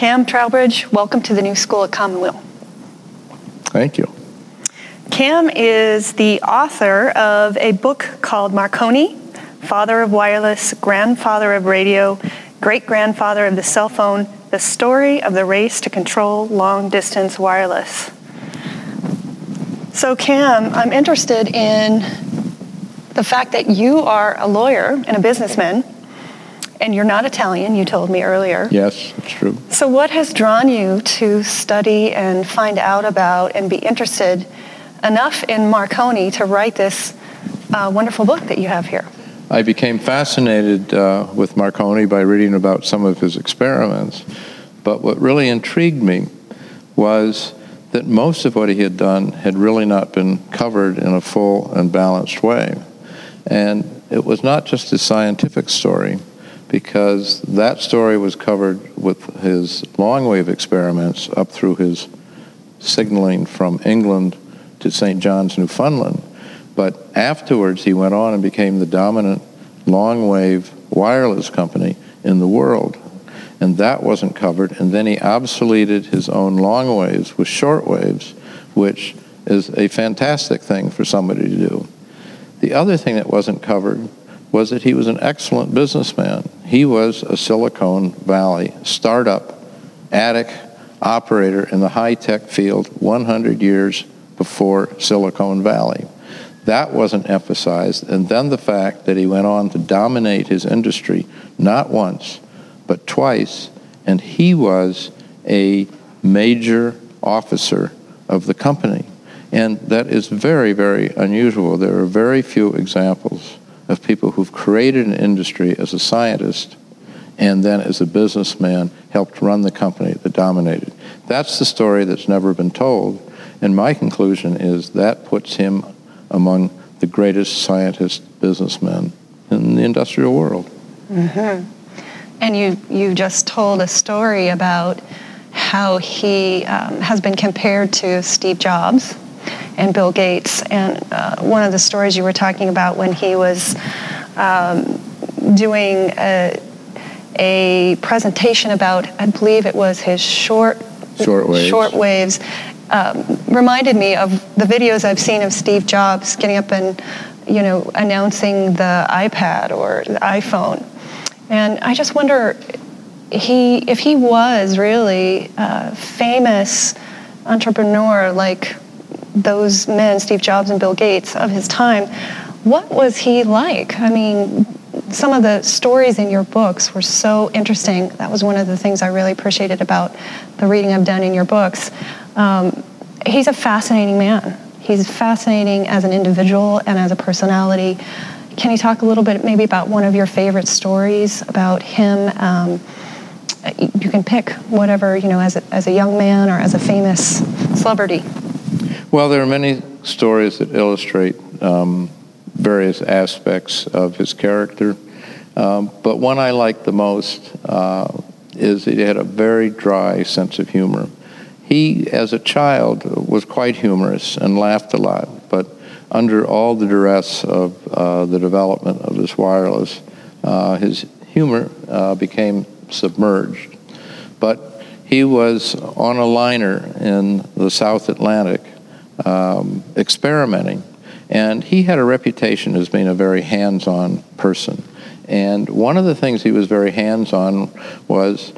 Cam Trowbridge, welcome to the New School at Commonweal. Thank you. Cam is the author of a book called Marconi, Father of Wireless, Grandfather of Radio, Great Grandfather of the Cell Phone, the story of the race to control long distance wireless. So, Cam, I'm interested in the fact that you are a lawyer and a businessman, and you're not Italian, you told me earlier. Yes, it's true. So, what has drawn you to study and find out about and be interested enough in Marconi to write this uh, wonderful book that you have here? I became fascinated uh, with Marconi by reading about some of his experiments. But what really intrigued me was that most of what he had done had really not been covered in a full and balanced way. And it was not just his scientific story, because that story was covered with his long wave experiments up through his signaling from England to St. John's, Newfoundland. But afterwards, he went on and became the dominant long wave wireless company in the world. And that wasn't covered. And then he obsoleted his own long waves with short waves, which is a fantastic thing for somebody to do. The other thing that wasn't covered was that he was an excellent businessman. He was a Silicon Valley startup, attic operator in the high tech field 100 years before Silicon Valley. That wasn't emphasized. And then the fact that he went on to dominate his industry not once, but twice, and he was a major officer of the company. And that is very, very unusual. There are very few examples of people who've created an industry as a scientist and then as a businessman helped run the company that dominated. That's the story that's never been told. And my conclusion is that puts him among the greatest scientists, businessmen in the industrial world. Mm-hmm. And you, you just told a story about how he um, has been compared to Steve Jobs and Bill Gates. And uh, one of the stories you were talking about when he was um, doing a, a, presentation about, I believe it was his short short waves, short waves um, reminded me of the videos I've seen of Steve Jobs getting up and, you know, announcing the iPad or the iPhone. And I just wonder, he, if he was really a famous entrepreneur like those men, Steve Jobs and Bill Gates of his time, what was he like? I mean, some of the stories in your books were so interesting. That was one of the things I really appreciated about the reading I've done in your books. Um, he's a fascinating man. He's fascinating as an individual and as a personality. Can you talk a little bit maybe about one of your favorite stories about him? Um, you can pick whatever, you know, as a, as a young man or as a famous celebrity. Well, there are many stories that illustrate um, various aspects of his character. Um, but one I like the most uh, is that he had a very dry sense of humor. He, as a child, was quite humorous and laughed a lot, but under all the duress of uh, the development of this wireless, uh, his humor uh, became submerged. But he was on a liner in the South Atlantic um, experimenting, and he had a reputation as being a very hands on person. And one of the things he was very hands on was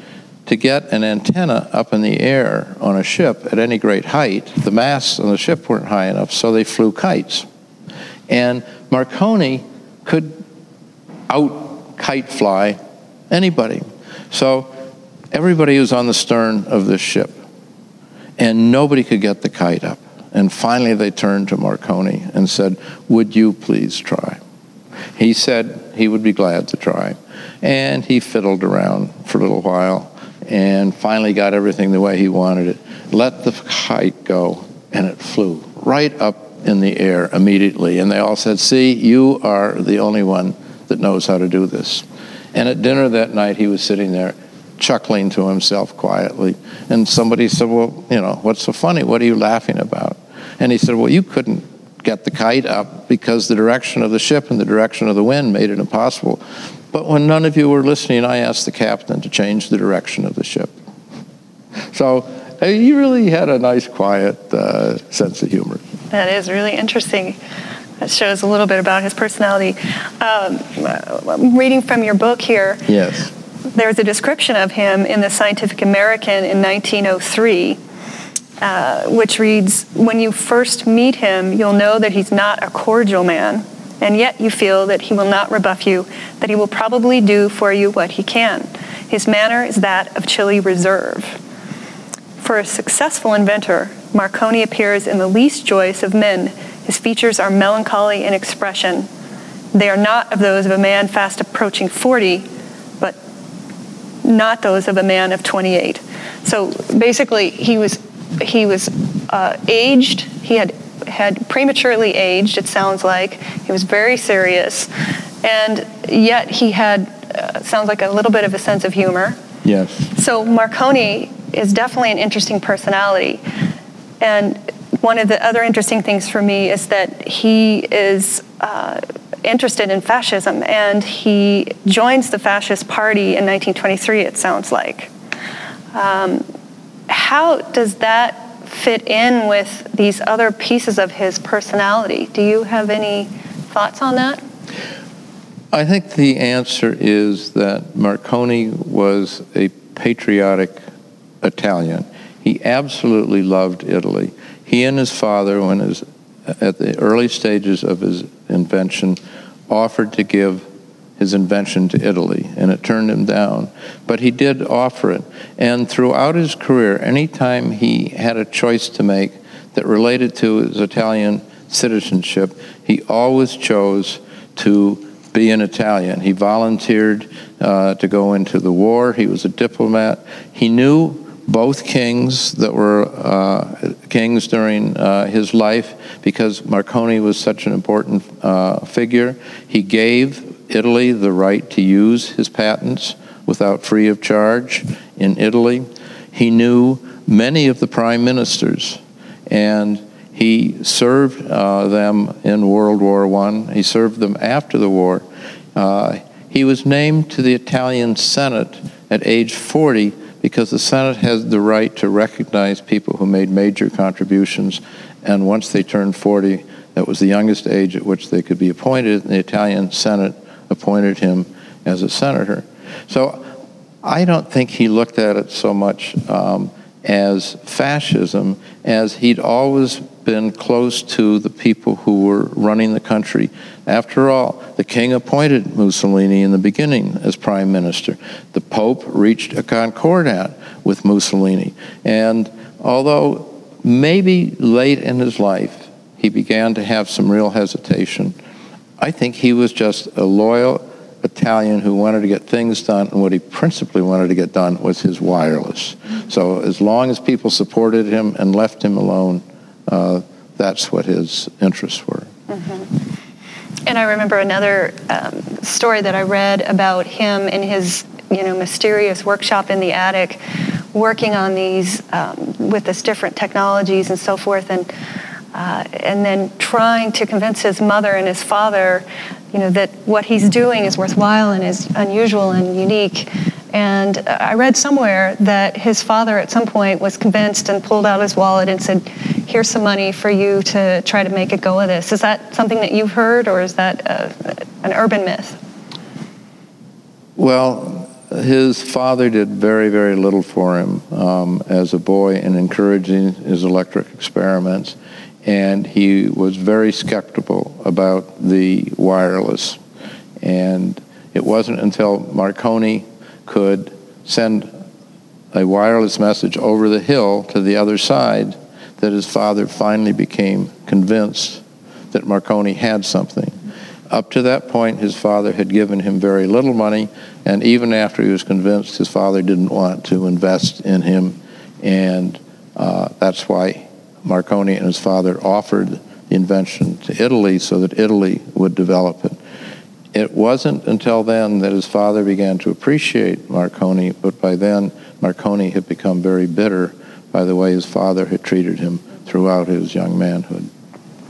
to get an antenna up in the air on a ship at any great height, the masts on the ship weren't high enough, so they flew kites. And Marconi could out kite fly anybody. So everybody was on the stern of this ship, and nobody could get the kite up. And finally, they turned to Marconi and said, Would you please try? He said he would be glad to try. And he fiddled around for a little while and finally got everything the way he wanted it. Let the kite go, and it flew right up in the air immediately. And they all said, See, you are the only one that knows how to do this. And at dinner that night, he was sitting there chuckling to himself quietly. And somebody said, Well, you know, what's so funny? What are you laughing about? And he said, Well, you couldn't get the kite up because the direction of the ship and the direction of the wind made it impossible. But when none of you were listening, I asked the captain to change the direction of the ship. So uh, he really had a nice, quiet uh, sense of humor. That is really interesting. That shows a little bit about his personality. Um, I'm reading from your book here. Yes. There's a description of him in the Scientific American in 1903, uh, which reads When you first meet him, you'll know that he's not a cordial man, and yet you feel that he will not rebuff you, that he will probably do for you what he can. His manner is that of chilly reserve. For a successful inventor, Marconi appears in the least joyous of men. His features are melancholy in expression. They are not of those of a man fast approaching 40, but not those of a man of 28. So basically, he was he was uh, aged. He had had prematurely aged. It sounds like he was very serious, and yet he had uh, sounds like a little bit of a sense of humor. Yes. So Marconi is definitely an interesting personality, and one of the other interesting things for me is that he is. Uh, interested in fascism and he joins the fascist party in 1923 it sounds like um, how does that fit in with these other pieces of his personality? Do you have any thoughts on that? I think the answer is that Marconi was a patriotic Italian. He absolutely loved Italy. He and his father, when his, at the early stages of his invention, offered to give his invention to Italy, and it turned him down. But he did offer it. And throughout his career, anytime he had a choice to make that related to his Italian citizenship, he always chose to be an Italian. He volunteered uh, to go into the war, he was a diplomat. He knew both kings that were uh, kings during uh, his life because Marconi was such an important uh, figure. He gave Italy the right to use his patents without free of charge in Italy. He knew many of the prime ministers, and he served uh, them in World War I. He served them after the war. Uh, he was named to the Italian Senate at age 40 because the Senate has the right to recognize people who made major contributions, and once they turned 40, that was the youngest age at which they could be appointed, and the Italian Senate appointed him as a senator. So I don't think he looked at it so much um, as fascism as he'd always been close to the people who were running the country. After all, the king appointed Mussolini in the beginning as prime minister. The pope reached a concordat with Mussolini. And although maybe late in his life he began to have some real hesitation, I think he was just a loyal Italian who wanted to get things done, and what he principally wanted to get done was his wireless. So as long as people supported him and left him alone, uh, that's what his interests were. Mm-hmm. And I remember another um, story that I read about him in his, you know, mysterious workshop in the attic, working on these um, with this different technologies and so forth, and uh, and then trying to convince his mother and his father, you know, that what he's doing is worthwhile and is unusual and unique. And uh, I read somewhere that his father at some point was convinced and pulled out his wallet and said, Here's some money for you to try to make a go of this. Is that something that you've heard, or is that uh, an urban myth? Well, his father did very, very little for him um, as a boy in encouraging his electric experiments and he was very skeptical about the wireless. And it wasn't until Marconi could send a wireless message over the hill to the other side that his father finally became convinced that Marconi had something. Up to that point, his father had given him very little money, and even after he was convinced, his father didn't want to invest in him, and uh, that's why Marconi and his father offered the invention to Italy so that Italy would develop it. It wasn't until then that his father began to appreciate Marconi, but by then Marconi had become very bitter by the way his father had treated him throughout his young manhood.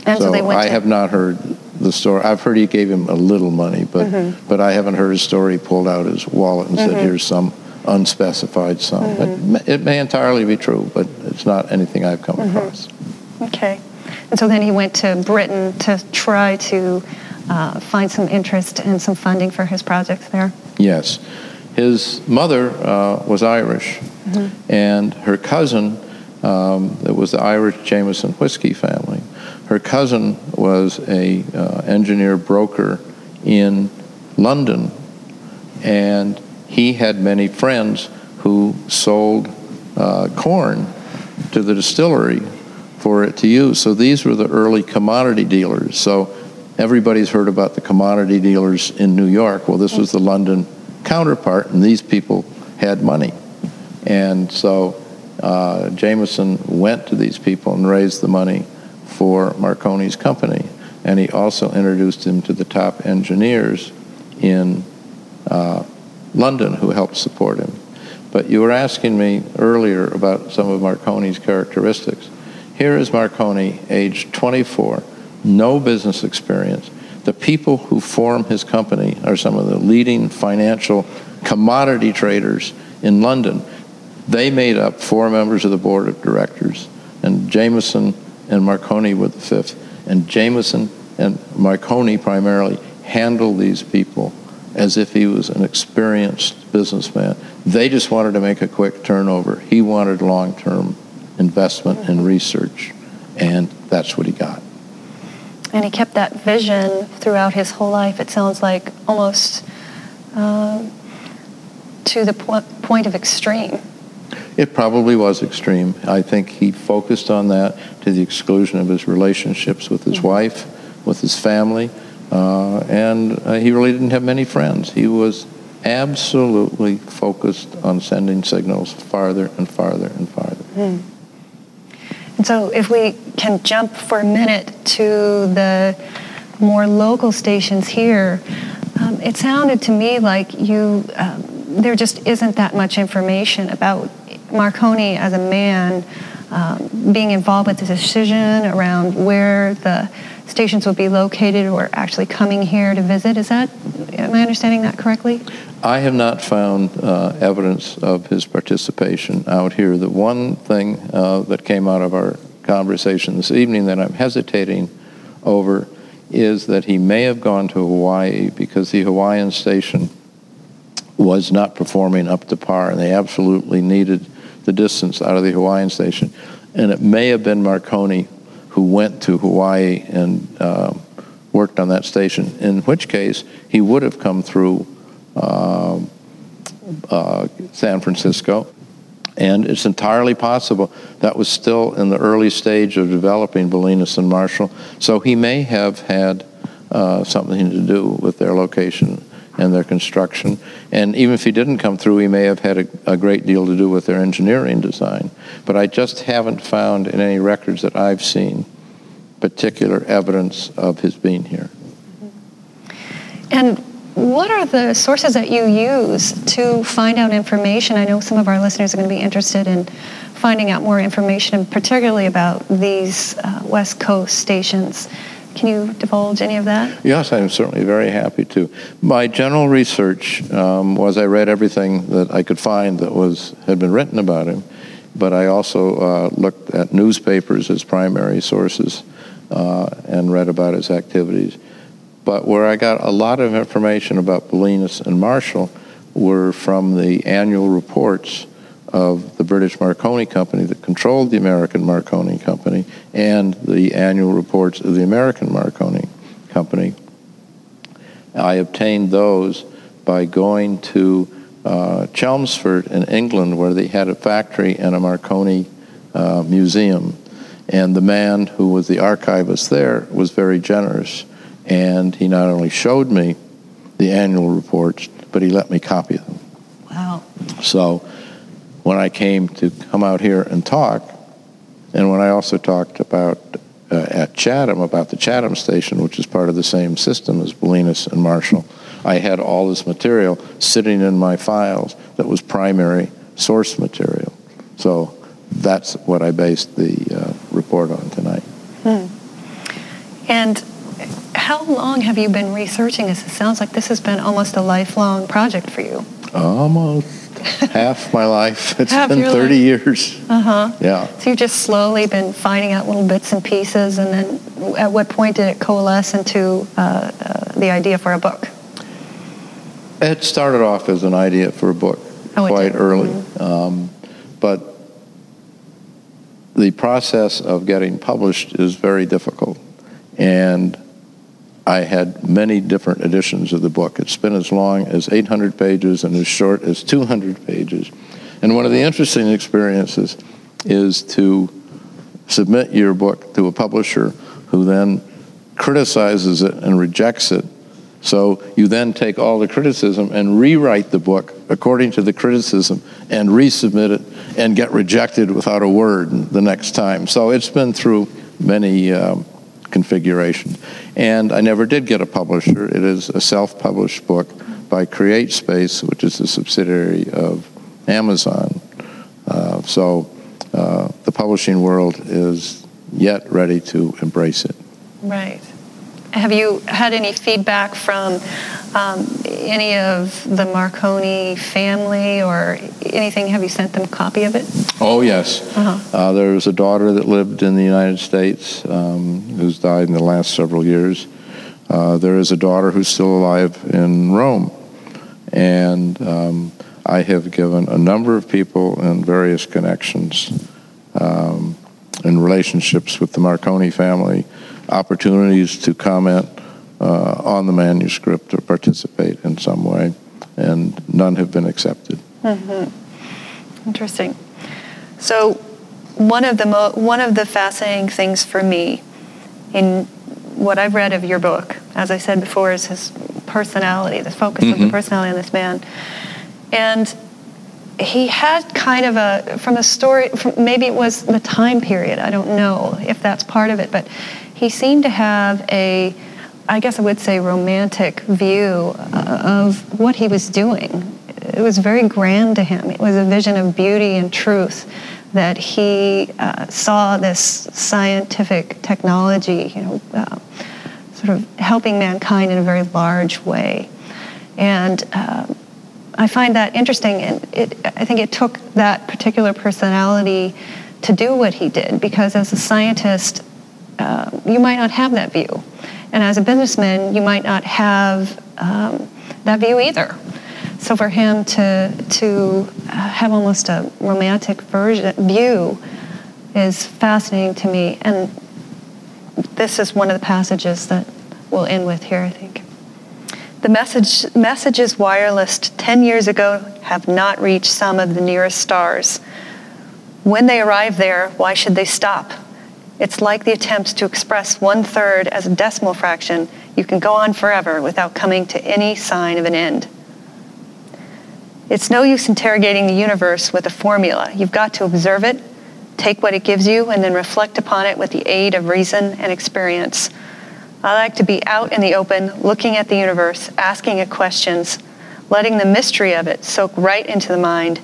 And so, so I have not heard the story. I've heard he gave him a little money, but mm-hmm. but I haven't heard his story. He pulled out his wallet and mm-hmm. said, "Here's some unspecified sum. Mm-hmm. it may entirely be true, but it's not anything I've come Mm-hmm. across. Okay. And so then he went to Britain to try to uh, find some interest and some funding for his projects there. Yes. His mother uh, was Irish, and her cousin, um, it was the Irish Jameson whiskey family. Her cousin was a uh, engineer broker in London, and he had many friends who sold uh, corn to the distillery for it to use. So these were the early commodity dealers. So everybody's heard about the commodity dealers in New York. Well, this was the London counterpart, and these people had money. And so uh, Jameson went to these people and raised the money for Marconi's company. And he also introduced him to the top engineers in uh, London who helped support him. But you were asking me earlier about some of Marconi's characteristics. Here is Marconi, age 24, no business experience. The people who form his company are some of the leading financial commodity traders in London. They made up four members of the board of directors, and Jameson and Marconi were the fifth. And Jameson and Marconi primarily handle these people as if he was an experienced businessman. They just wanted to make a quick turnover. He wanted long term investment and research, and that's what he got. And he kept that vision throughout his whole life. It sounds like almost uh, to the po- point of extreme. It probably was extreme. I think he focused on that to the exclusion of his relationships with his wife, with his family, uh, and uh, he really didn't have many friends. He was absolutely focused on sending signals farther and farther and farther. And so, if we can jump for a minute to the more local stations here, um, it sounded to me like you um, there just isn't that much information about Marconi as a man um, being involved with the decision around where the stations will be located or actually coming here to visit. Is that am I understanding that correctly? I have not found uh, evidence of his participation out here. The one thing uh, that came out of our conversation this evening that I'm hesitating over is that he may have gone to Hawaii because the Hawaiian station was not performing up to par, and they absolutely needed the distance out of the Hawaiian station. And it may have been Marconi who went to Hawaii and uh, worked on that station, in which case he would have come through um, uh, San Francisco. And it's entirely possible that was still in the early stage of developing Bolinas and Marshall. So he may have had uh, something to do with their location and their construction. And even if he didn't come through, he may have had a, a, great deal to do with their engineering design. But I just haven't found in any records that I've seen particular evidence of his being here. And what are the sources that you use to find out information? I know some of our listeners are going to be interested in finding out more information, particularly about these uh, West Coast stations. Can you divulge any of that? Yes, I'm certainly very happy to. My general research um, was I read everything that I could find that was had been written about him, but I also uh, looked at newspapers as primary sources uh, and read about his activities. But where I got a lot of information about Bolinas and Marshall were from the annual reports of the British Marconi Company that controlled the American Marconi Company and the annual reports of the American Marconi Company. I obtained those by going to uh, Chelmsford in England, where they had a factory and a Marconi uh, museum. And the man who was the archivist there was very generous. And he not only showed me the annual reports, but he let me copy them. Wow. So when I came to come out here and talk, and when I also talked about uh, at Chatham about the Chatham station, which is part of the same system as Bolinas and Marshall, I had all this material sitting in my files that was primary source material. So that's what I based the uh, report on tonight. Hmm. And how long have you been researching this? It sounds like this has been almost a lifelong project for you. Almost half my life. It's Half been 30 life. years. Uh huh. Yeah. So you've just slowly been finding out little bits and pieces, and then at what point did it coalesce into uh, uh, the idea for a book? It started off as an idea for a book Oh, it quite early. Um, but the process of getting published is very difficult. And I had many different editions of the book. It's been as long as 800 pages and as short as 200 pages. And one of the interesting experiences is to submit your book to a publisher who then criticizes it and rejects it. So you then take all the criticism and rewrite the book according to the criticism and resubmit it and get rejected without a word the next time. So it's been through many um, configurations. And I never did get a publisher. It is a self published book by CreateSpace, which is a subsidiary of Amazon. Uh, so uh, the publishing world is yet ready to embrace it. Right. Have you had any feedback from um, any of the Marconi family or anything? Have you sent them a copy of it? Oh, yes. Uh-huh. Uh, there was a daughter that lived in the United States um, who's died in the last several years. Uh, there is a daughter who's still alive in Rome. And um, I have given a number of people in various connections um, in relationships with the Marconi family opportunities to comment uh, on the manuscript or participate in some way, and none have been accepted. Interesting. So, one of the mo- one of the fascinating things for me in what I've read of your book, as I said before, is his personality, the focus of the personality of this man, and he had kind of a from a story. From, maybe it was the time period. I don't know if that's part of it, but he seemed to have a, I guess I would say, romantic view uh, of what he was doing. It was very grand to him. It was a vision of beauty and truth that he uh, saw this scientific technology, you know, uh, sort of helping mankind in a very large way. And um, I find that interesting, and it, I think it took that particular personality to do what he did because as a scientist, uh, you might not have that view. And as a businessman, you might not have um, that view either. So for him to, to uh, have almost a romantic version, view is fascinating to me. And this is one of the passages that we'll end with here, I think. The message, messages wireless 10 years ago have not reached some of the nearest stars. When they arrive there, why should they stop? It's like the attempts to express one third as a decimal fraction. You can go on forever without coming to any sign of an end. It's no use interrogating the universe with a formula. You've got to observe it, take what it gives you, and then reflect upon it with the aid of reason and experience. I like to be out in the open, looking at the universe, asking it questions, letting the mystery of it soak right into the mind,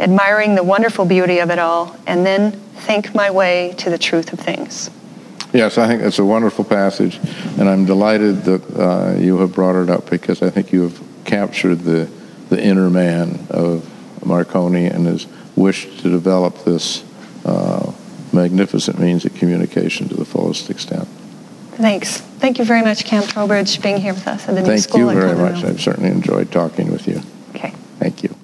admiring the wonderful beauty of it all, and then think my way to the truth of things. Yes, I think it's a wonderful passage, and I'm delighted that uh, you have brought it up because I think you have captured the, the inner man of Marconi and his wish to develop this uh, magnificent means of communication to the fullest extent. Thanks. Thank you very much, Cam Trowbridge, being here with us at the new school. Thank you very much. I've certainly enjoyed talking with you. Okay. Thank you.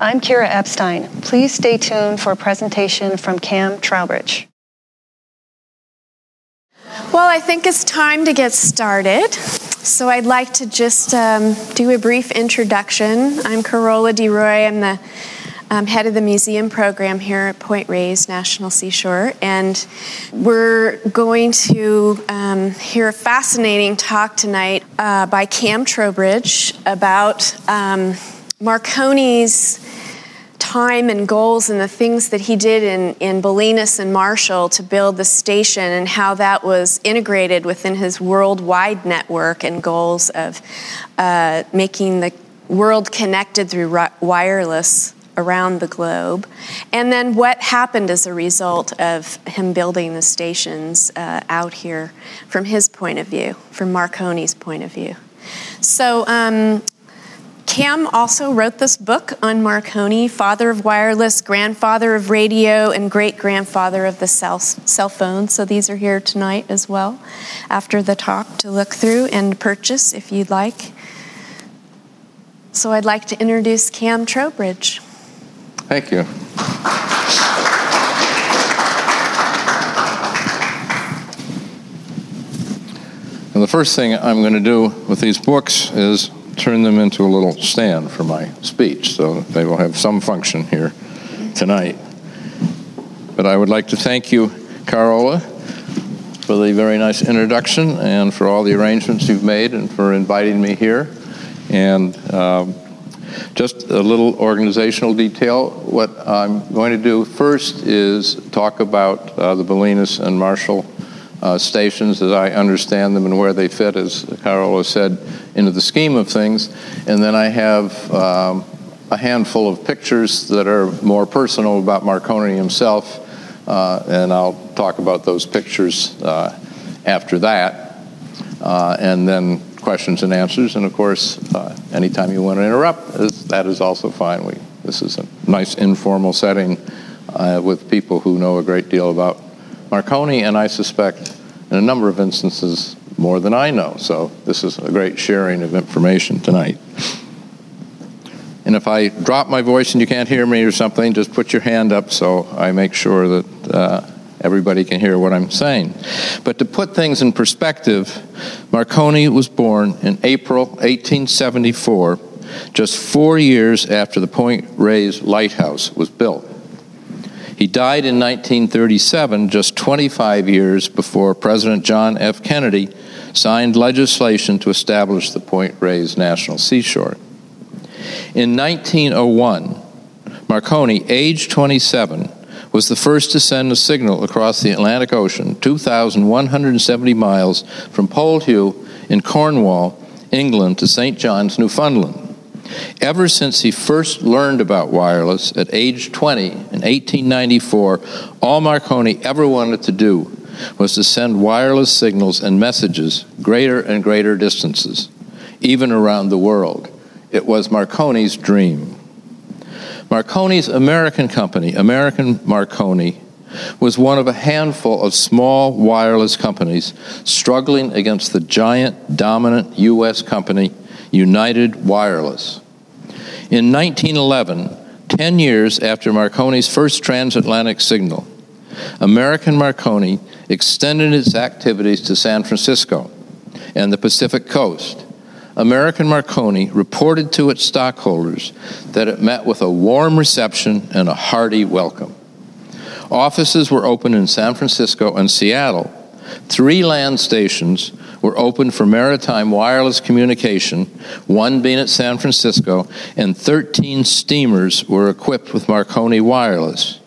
I'm Kira Epstein. Please stay tuned for a presentation from Cam Trowbridge. Well, I think it's time to get started. So I'd like to just um, do a brief introduction. I'm Carola DeRoy. I'm the um, head of the museum program here at Point Reyes National Seashore. And we're going to um, hear a fascinating talk tonight uh, by Cam Trowbridge about um, Marconi's time and goals and the things that he did in, in Bolinas and Marshall to build the station and how that was integrated within his worldwide network and goals of uh, making the world connected through wireless around the globe. And then what happened as a result of him building the stations uh, out here from his point of view, from Marconi's point of view. So, um, Cam also wrote this book on Marconi, father of wireless, grandfather of radio, and great grandfather of the cell, cell phone. So these are here tonight as well after the talk to look through and purchase if you'd like. So I'd like to introduce Cam Trowbridge. Thank you. And the first thing I'm going to do with these books is turn them into a little stand for my speech, so they will have some function here tonight. But I would like to thank you, Carola, for the very nice introduction and for all the arrangements you've made and for inviting me here. And um, just a little organizational detail. What I'm going to do first is talk about uh, the Bolinas and Marshall uh, stations as I understand them and where they fit, as Carol has said, into the scheme of things. And then I have um, a handful of pictures that are more personal about Marconi himself, uh, and I'll talk about those pictures uh, after that. Uh, and then questions and answers. And of course, uh, anytime you want to interrupt, that is also fine. We, this is a nice informal setting uh, with people who know a great deal about Marconi, and I suspect in a number of instances more than I know. So this is a great sharing of information tonight. And if I drop my voice and you can't hear me or something, just put your hand up so I make sure that uh, everybody can hear what I'm saying. But to put things in perspective, Marconi was born in April 1874, just four years after the Point Reyes Lighthouse was built. He died in 1937, just 25 years before President John F. Kennedy signed legislation to establish the Point Reyes National Seashore. In 1901, Marconi, age 27, was the first to send a signal across the Atlantic Ocean, 2,170 miles from Poldhu in Cornwall, England, to St. John's, Newfoundland. Ever since he first learned about wireless at age 20 in 1894, all Marconi ever wanted to do was to send wireless signals and messages greater and greater distances, even around the world. It was Marconi's dream. Marconi's American company, American Marconi, was one of a handful of small wireless companies struggling against the giant, dominant U.S. company, United Wireless. In 1911, 10 years after Marconi's first transatlantic signal, American Marconi extended its activities to San Francisco and the Pacific coast. American Marconi reported to its stockholders that it met with a warm reception and a hearty welcome. Offices were opened in San Francisco and Seattle. Three land stations were opened for maritime wireless communication, one being at San Francisco, and 13 steamers were equipped with Marconi wireless.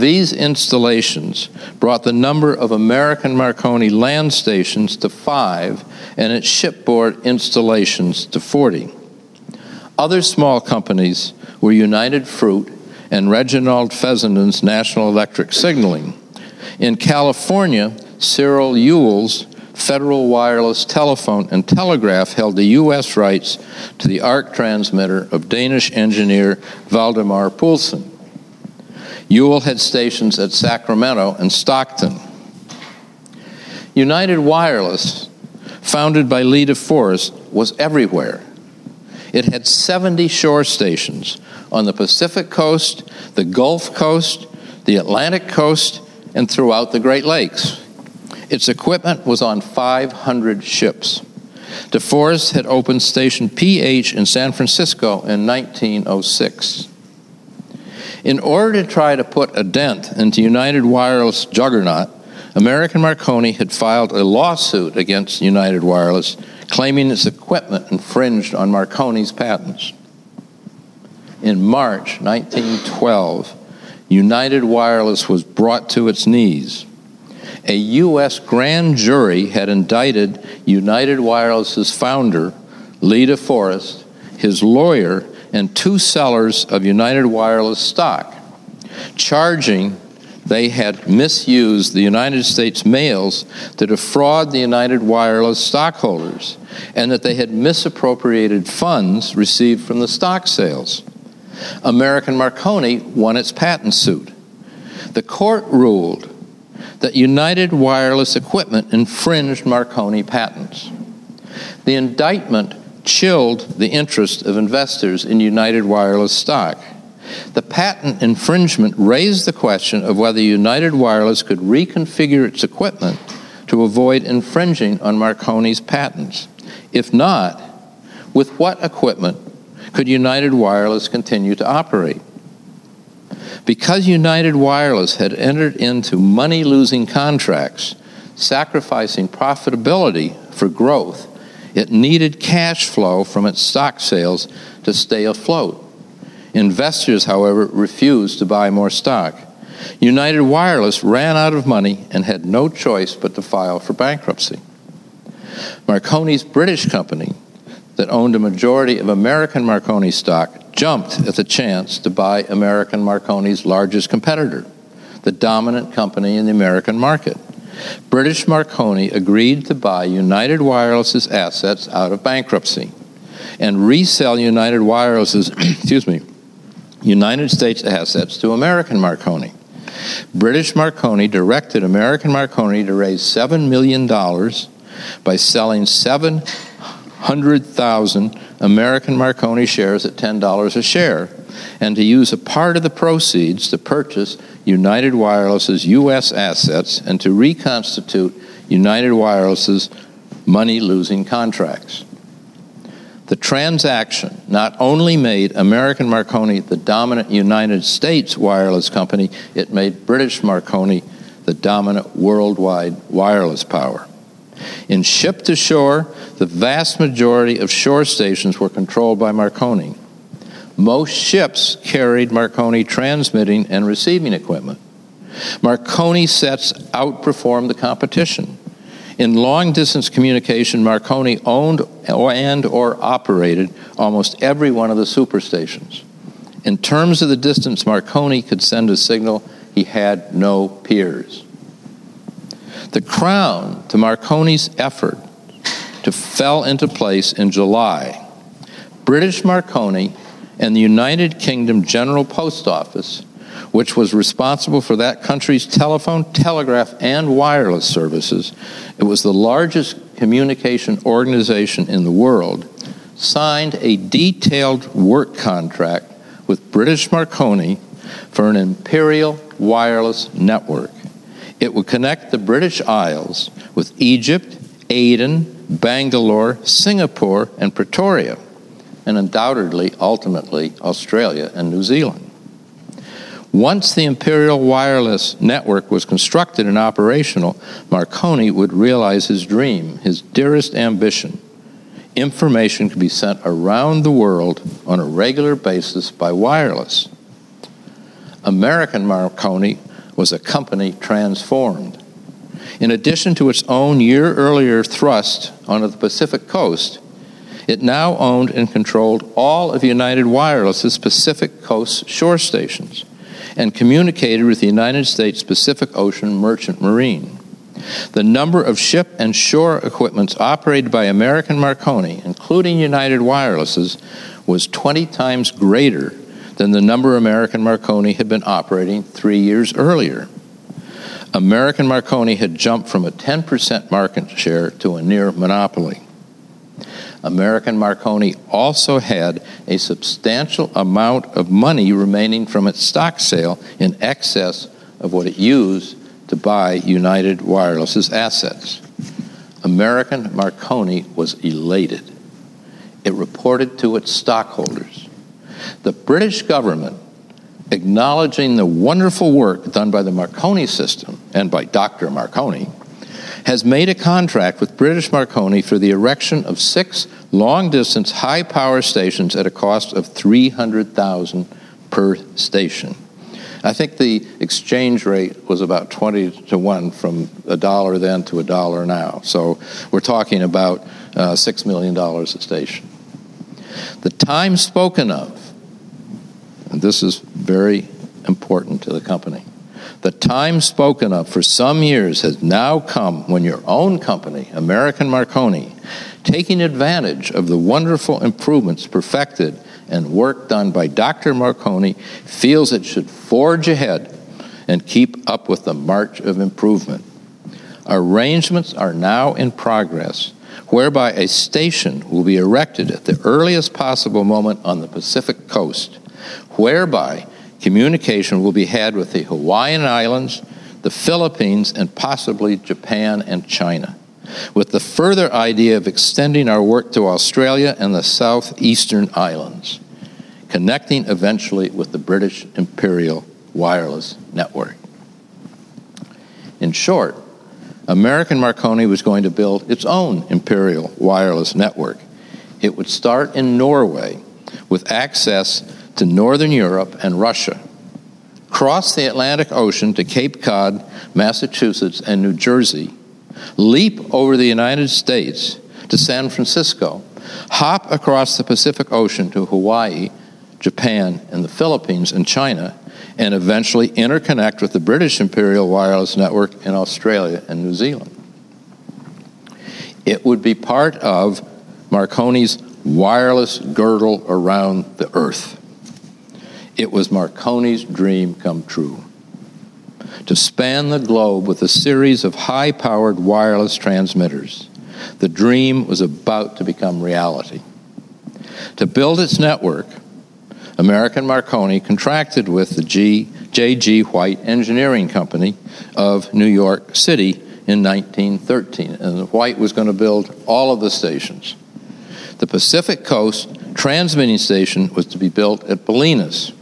These installations brought the number of American Marconi land stations to five and its shipboard installations to 40. Other small companies were United Fruit and Reginald Fessenden's National Electric Signaling. In California, Cyril Elwell's Federal Wireless Telephone and Telegraph held the U.S. rights to the arc transmitter of Danish engineer Valdemar Poulsen. Elwell had stations at Sacramento and Stockton. United Wireless, founded by Lee DeForest, was everywhere. It had 70 shore stations on the Pacific coast, the Gulf Coast, the Atlantic coast, and throughout the Great Lakes. Its equipment was on 500 ships. DeForest had opened Station PH in San Francisco in 1906. In order to try to put a dent into United Wireless juggernaut, American Marconi had filed a lawsuit against United Wireless, claiming its equipment infringed on Marconi's patents. In March 1912, United Wireless was brought to its knees a U.S. grand jury had indicted United Wireless's founder, Lee DeForest, his lawyer, and two sellers of United Wireless stock, charging they had misused the United States mails to defraud the United Wireless stockholders and that they had misappropriated funds received from the stock sales. American Marconi won its patent suit. The court ruled that United Wireless equipment infringed Marconi patents. The indictment chilled the interest of investors in United Wireless stock. The patent infringement raised the question of whether United Wireless could reconfigure its equipment to avoid infringing on Marconi's patents. If not, with what equipment could United Wireless continue to operate? Because United Wireless had entered into money losing contracts, sacrificing profitability for growth, it needed cash flow from its stock sales to stay afloat. Investors, however, refused to buy more stock. United Wireless ran out of money and had no choice but to file for bankruptcy. Marconi's British company, that owned a majority of American Marconi stock, jumped at the chance to buy American Marconi's largest competitor, the dominant company in the American market. British Marconi agreed to buy United Wireless's assets out of bankruptcy and resell United Wireless's, excuse me, United States assets to American Marconi. British Marconi directed American Marconi to raise $7 million by selling 700,000 American Marconi shares at $10 a share and to use a part of the proceeds to purchase United Wireless's U.S. assets and to reconstitute United Wireless's money losing contracts. The transaction not only made American Marconi the dominant United States wireless company, it made British Marconi the dominant worldwide wireless power. In ship to shore, the vast majority of shore stations were controlled by Marconi. Most ships carried Marconi transmitting and receiving equipment. Marconi sets outperformed the competition. In long distance communication, Marconi owned and or operated almost every one of the superstations. In terms of the distance Marconi could send a signal, he had no peers. The crown to Marconi's effort to fell into place in July. British Marconi and the United Kingdom General Post Office which was responsible for that country's telephone, telegraph, and wireless services. It was the largest communication organization in the world, signed a detailed work contract with British Marconi for an imperial wireless network. It would connect the British Isles with Egypt, Aden, Bangalore, Singapore, and Pretoria, and undoubtedly, ultimately, Australia and New Zealand. Once the Imperial Wireless Network was constructed and operational, Marconi would realize his dream, his dearest ambition. Information could be sent around the world on a regular basis by wireless. American Marconi was a company transformed. In addition to its own year earlier thrust onto the Pacific coast, it now owned and controlled all of United Wireless's Pacific Coast shore stations and communicated with the United States Pacific Ocean Merchant Marine. The number of ship and shore equipments operated by American Marconi, including United Wireless's, was 20 times greater than the number American Marconi had been operating three years earlier. American Marconi had jumped from a 10% market share to a near monopoly. American Marconi also had a substantial amount of money remaining from its stock sale in excess of what it used to buy United Wireless's assets. American Marconi was elated. It reported to its stockholders. The British government, acknowledging the wonderful work done by the Marconi system and by Dr. Marconi, has made a contract with British Marconi for the erection of six long distance high power stations at a cost of 300,000 per station. I think the exchange rate was about 20 to 1 from a dollar then to a dollar now. So we're talking about uh, $6 million a station. The time spoken of, and this is very important to the company, The time spoken of for some years has now come when your own company, American Marconi, taking advantage of the wonderful improvements perfected and work done by Dr. Marconi, feels it should forge ahead and keep up with the march of improvement. Arrangements are now in progress whereby a station will be erected at the earliest possible moment on the Pacific coast, whereby communication will be had with the Hawaiian Islands, the Philippines, and possibly Japan and China, with the further idea of extending our work to Australia and the southeastern islands, connecting eventually with the British Imperial Wireless Network. In short, American Marconi was going to build its own imperial wireless network. It would start in Norway with access to Northern Europe and Russia, cross the Atlantic Ocean to Cape Cod, Massachusetts, and New Jersey, leap over the United States to San Francisco, hop across the Pacific Ocean to Hawaii, Japan, and the Philippines and China, and eventually interconnect with the British Imperial Wireless Network in Australia and New Zealand. It would be part of Marconi's wireless girdle around the Earth. It was Marconi's dream come true to span the globe with a series of high powered wireless transmitters. The dream was about to become reality. To build its network, American Marconi contracted with the G, J.G. White Engineering Company of New York City in 1913. And White was going to build all of the stations. The Pacific Coast transmitting station was to be built at Bolinas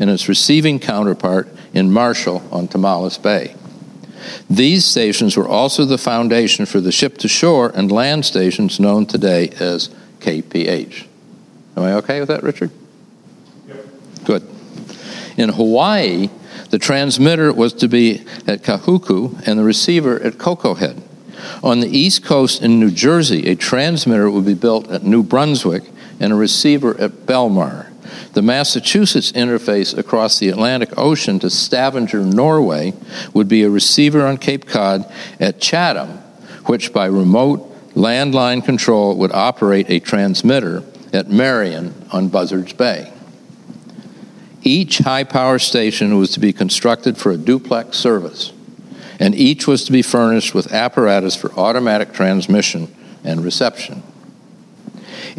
and its receiving counterpart in Marshall on Tomales Bay. These stations were also the foundation for the ship to shore and land stations known today as KPH. Am I okay with that, Richard? Yep. Good. In Hawaii, the transmitter was to be at Kahuku and the receiver at Koko Head. On the East Coast in New Jersey, a transmitter would be built at New Brunswick and a receiver at Belmar. The Massachusetts interface across the Atlantic Ocean to Stavanger, Norway, would be a receiver on Cape Cod at Chatham, which by remote landline control would operate a transmitter at Marion on Buzzards Bay. Each high power station was to be constructed for a duplex service, and each was to be furnished with apparatus for automatic transmission and reception.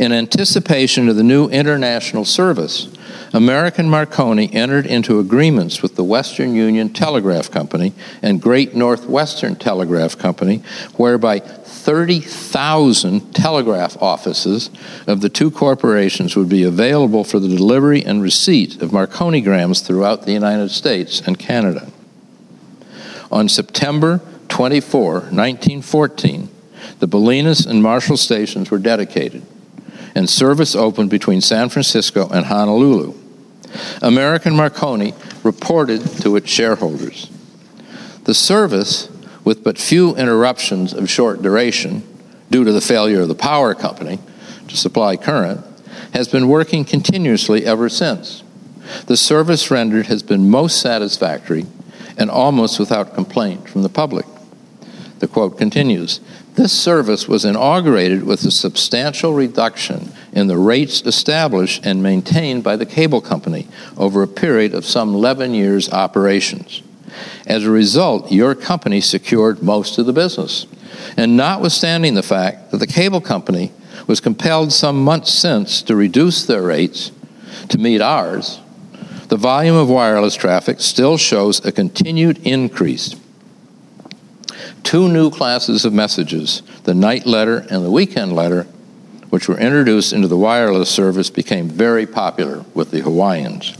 In anticipation of the new international service, American Marconi entered into agreements with the Western Union Telegraph Company and Great Northwestern Telegraph Company, whereby 30,000 telegraph offices of the two corporations would be available for the delivery and receipt of Marconigrams throughout the United States and Canada. On September 24, 1914, the Bolinas and Marshall stations were dedicated and service opened between San Francisco and Honolulu. American Marconi reported to its shareholders. The service, with but few interruptions of short duration due to the failure of the power company to supply current, has been working continuously ever since. The service rendered has been most satisfactory and almost without complaint from the public. The quote continues This service was inaugurated with a substantial reduction in the rates established and maintained by the cable company over a period of some 11 years' operations. As a result, your company secured most of the business. And notwithstanding the fact that the cable company was compelled some months since to reduce their rates to meet ours, the volume of wireless traffic still shows a continued increase two new classes of messages, the night letter and the weekend letter, which were introduced into the wireless service, became very popular with the Hawaiians.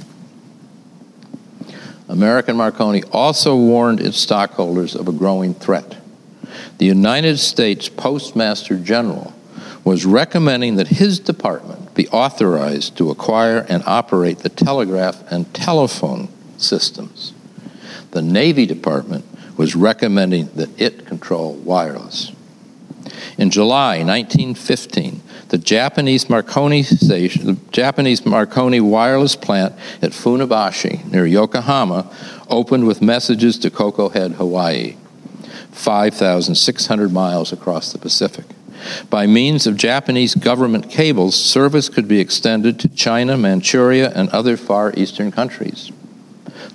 American Marconi also warned its stockholders of a growing threat. The United States Postmaster General was recommending that his department be authorized to acquire and operate the telegraph and telephone systems. The Navy Department was recommending that it control wireless. In July 1915, the Japanese Marconi station, the Japanese Marconi wireless plant at Funabashi near Yokohama opened with messages to Koko Head, Hawaii, 5,600 miles across the Pacific. By means of Japanese government cables, service could be extended to China, Manchuria, and other Far Eastern countries.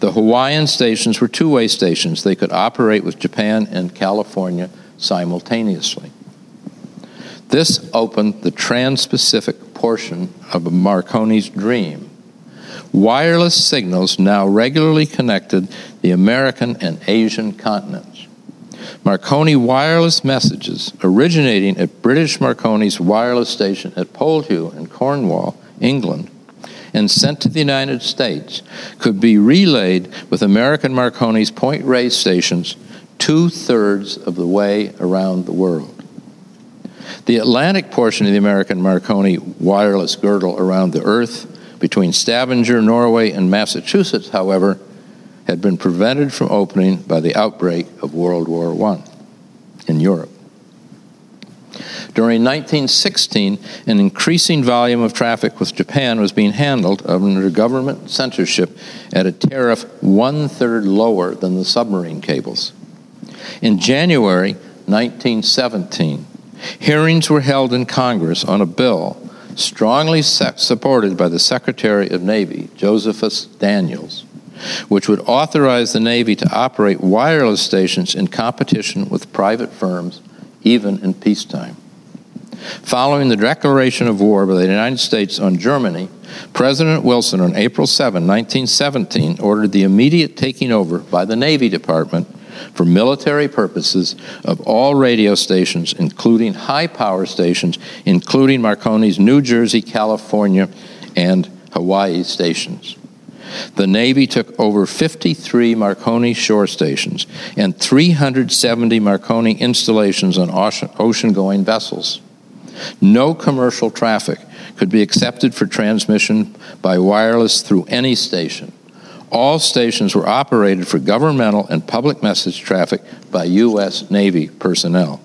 The Hawaiian stations were two way stations. They could operate with Japan and California simultaneously. This opened the trans Pacific portion of Marconi's dream. Wireless signals now regularly connected the American and Asian continents. Marconi wireless messages, originating at British Marconi's wireless station at Poldhu in Cornwall, England, and sent to the United States, could be relayed with American Marconi's Point Reyes stations two thirds of the way around the world. The Atlantic portion of the American Marconi wireless girdle around the Earth between Stavanger, Norway, and Massachusetts, however, had been prevented from opening by the outbreak of World War I in Europe. During 1916, an increasing volume of traffic with Japan was being handled under government censorship at a tariff one third lower than the submarine cables. In January 1917, hearings were held in Congress on a bill strongly supported by the Secretary of Navy, Josephus Daniels, which would authorize the Navy to operate wireless stations in competition with private firms, even in peacetime. Following the declaration of war by the United States on Germany, President Wilson on April 7, 1917, ordered the immediate taking over by the Navy Department for military purposes of all radio stations, including high power stations, including Marconi's New Jersey, California, and Hawaii stations. The Navy took over 53 Marconi shore stations and 370 Marconi installations on ocean going vessels. No commercial traffic could be accepted for transmission by wireless through any station. All stations were operated for governmental and public message traffic by U.S. Navy personnel.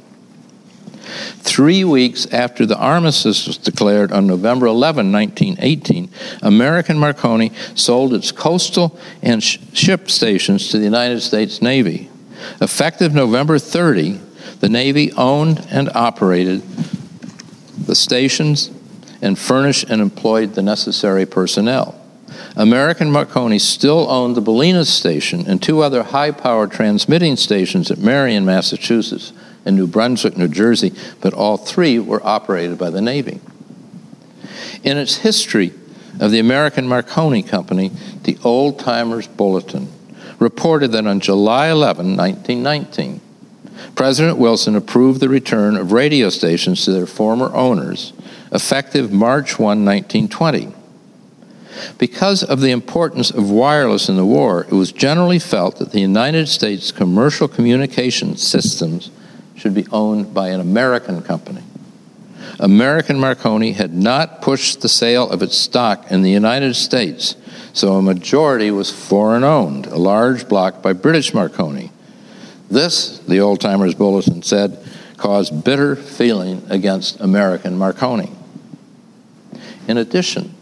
Three weeks after the armistice was declared on November 11, 1918, American Marconi sold its coastal and sh- ship stations to the United States Navy. Effective November 30, the Navy owned and operated the stations and furnished and employed the necessary personnel. American Marconi still owned the Bolinas station and two other high power transmitting stations at Marion, Massachusetts, and New Brunswick, New Jersey, but all three were operated by the Navy. In its history of the American Marconi Company, the Old Timers Bulletin reported that on July 11, 1919, President Wilson approved the return of radio stations to their former owners effective March 1, 1920. Because of the importance of wireless in the war, it was generally felt that the United States commercial communication systems should be owned by an American company. American Marconi had not pushed the sale of its stock in the United States, so a majority was foreign owned, a large block by British Marconi. This, the Old Timers Bulletin said, caused bitter feeling against American Marconi. In addition,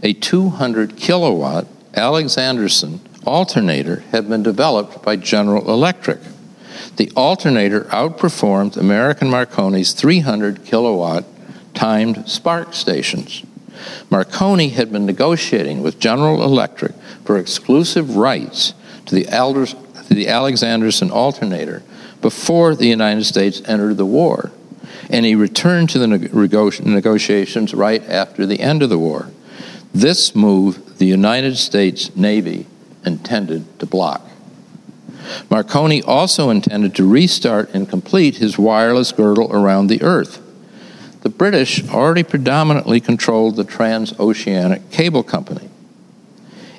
a 200 kilowatt Alexanderson alternator had been developed by General Electric. The alternator outperformed American Marconi's 300 kilowatt timed spark stations. Marconi had been negotiating with General Electric for exclusive rights to the, Alders, to the Alexanderson alternator before the United States entered the war, and he returned to the negotiations right after the end of the war. This move the United States Navy intended to block. Marconi also intended to restart and complete his wireless girdle around the Earth. The British already predominantly controlled the transoceanic cable company.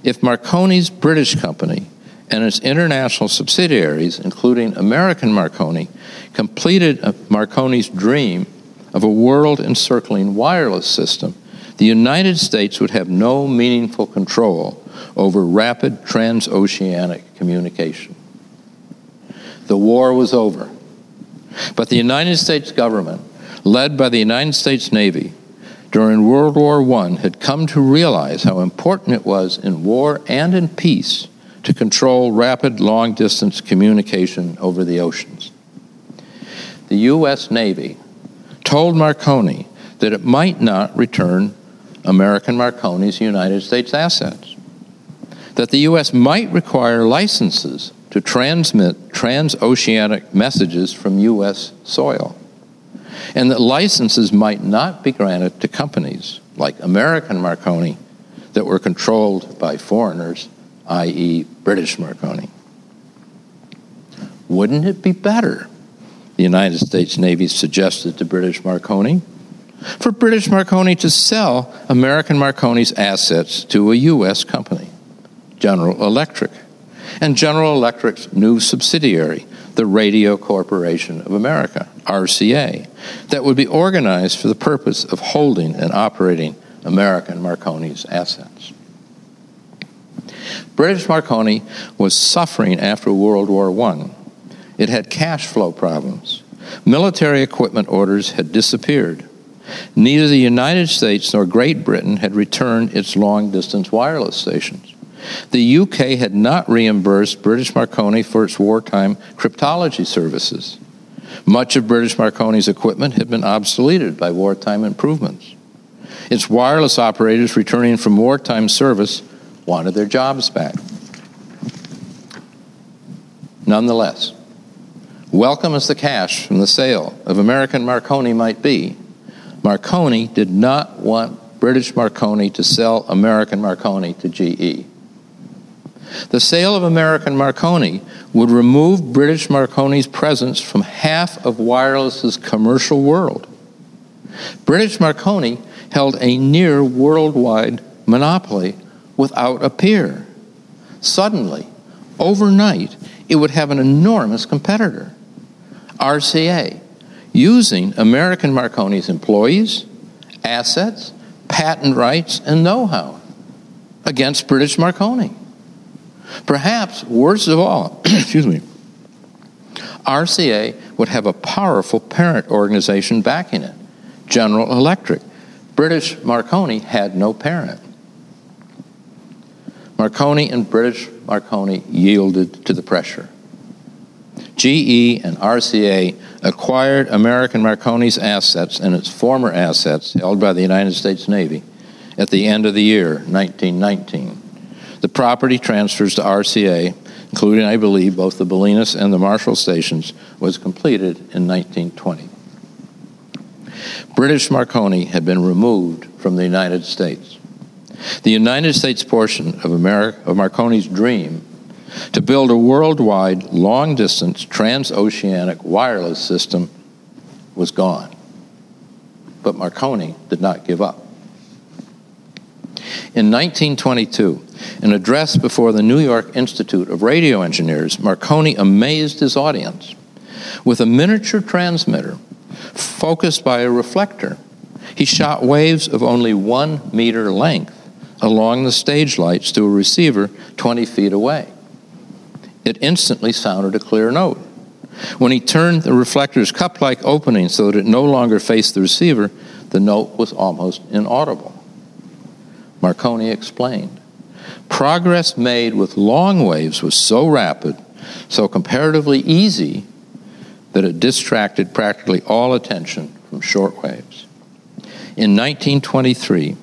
If Marconi's British company and its international subsidiaries, including American Marconi, completed Marconi's dream of a world encircling wireless system, the United States would have no meaningful control over rapid transoceanic communication. The war was over. But the United States government, led by the United States Navy, during World War I had come to realize how important it was in war and in peace to control rapid long distance communication over the oceans. The U.S. Navy told Marconi that it might not return American Marconi's United States assets, that the U.S. might require licenses to transmit transoceanic messages from U.S. soil, and that licenses might not be granted to companies like American Marconi that were controlled by foreigners, i.e., British Marconi. Wouldn't it be better, the United States Navy suggested to British Marconi, for British Marconi to sell American Marconi's assets to a U.S. company, General Electric? And General Electric's new subsidiary, the Radio Corporation of America, RCA, that would be organized for the purpose of holding and operating American Marconi's assets. British Marconi was suffering after World War I. It had cash flow problems. Military equipment orders had disappeared. Neither the United States nor Great Britain had returned its long distance wireless stations. The UK had not reimbursed British Marconi for its wartime cryptology services. Much of British Marconi's equipment had been obsoleted by wartime improvements. Its wireless operators returning from wartime service wanted their jobs back. Nonetheless, welcome as the cash from the sale of American Marconi might be, Marconi did not want British Marconi to sell American Marconi to GE. The sale of American Marconi would remove British Marconi's presence from half of wireless's commercial world. British Marconi held a near worldwide monopoly without a peer. Suddenly, overnight, it would have an enormous competitor RCA, using American Marconi's employees, assets, patent rights, and know how against British Marconi. Perhaps, worst of all, excuse me, RCA would have a powerful parent organization backing it General Electric. British Marconi had no parent. Marconi and British Marconi yielded to the pressure. GE and RCA acquired American Marconi's assets and its former assets held by the United States Navy at the end of the year 1919. The property transfers to RCA, including, I believe, both the Bolinas and the Marshall stations, was completed in 1920. British Marconi had been removed from the United States. The United States portion of, America, of Marconi's dream to build a worldwide, long distance, transoceanic wireless system was gone. But Marconi did not give up. In 1922, in an address before the New York Institute of Radio Engineers, Marconi amazed his audience with a miniature transmitter focused by a reflector. He shot waves of only one meter length along the stage lights to a receiver 20 feet away. It instantly sounded a clear note. When he turned the reflector's cup like opening so that it no longer faced the receiver, the note was almost inaudible. Marconi explained. Progress made with long waves was so rapid, so comparatively easy, that it distracted practically all attention from short waves. In 1923,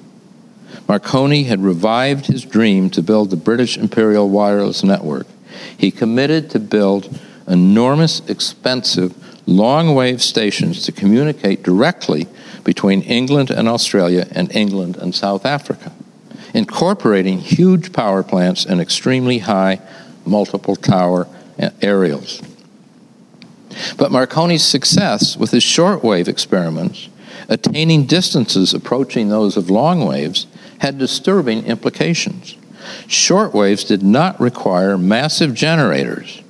Marconi had revived his dream to build the British Imperial Wireless Network. He committed to build enormous, expensive, long wave stations to communicate directly between England and Australia and England and South Africa incorporating huge power plants and extremely high multiple tower aerials. But Marconi's success with his shortwave experiments, attaining distances approaching those of long waves, had disturbing implications. Shortwaves did not require massive generators.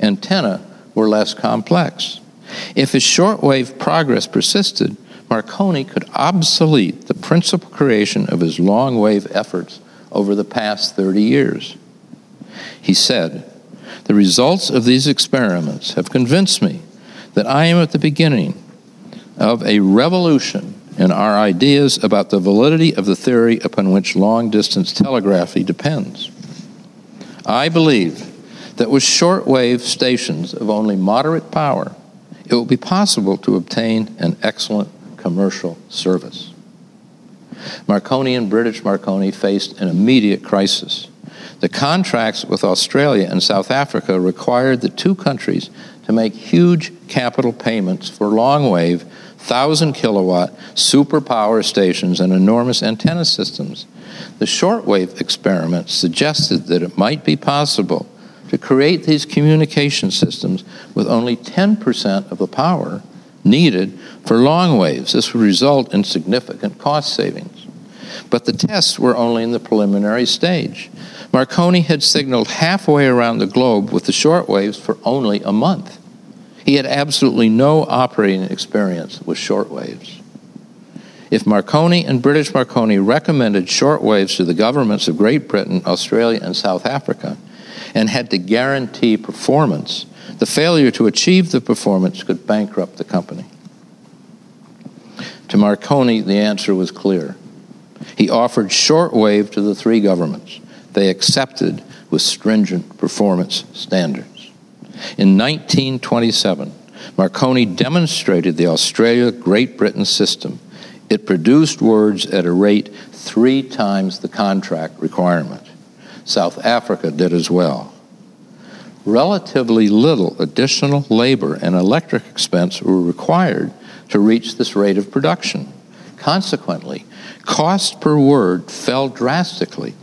Antennae were less complex. If his shortwave progress persisted, Marconi could obsolete the principal creation of his long wave efforts over the past 30 years. He said, The results of these experiments have convinced me that I am at the beginning of a revolution in our ideas about the validity of the theory upon which long distance telegraphy depends. I believe that with shortwave stations of only moderate power, it will be possible to obtain an excellent commercial service. Marconi and British Marconi faced an immediate crisis. The contracts with Australia and South Africa required the two countries to make huge capital payments for long wave, 1,000 kilowatt superpower stations and enormous antenna systems. The shortwave experiment suggested that it might be possible to create these communication systems with only 10% of the power needed for long waves. This would result in significant cost savings. But the tests were only in the preliminary stage. Marconi had signaled halfway around the globe with the short waves for only a month. He had absolutely no operating experience with short waves. If Marconi and British Marconi recommended short waves to the governments of Great Britain, Australia, and South Africa, and had to guarantee performance, the failure to achieve the performance could bankrupt the company. To Marconi, the answer was clear. He offered shortwave to the three governments. They accepted with stringent performance standards. In 1927, Marconi demonstrated the Australia Great Britain system. It produced words at a rate three times the contract requirement. South Africa did as well. Relatively little additional labor and electric expense were required to reach this rate of production. Consequently, cost per word fell drastically.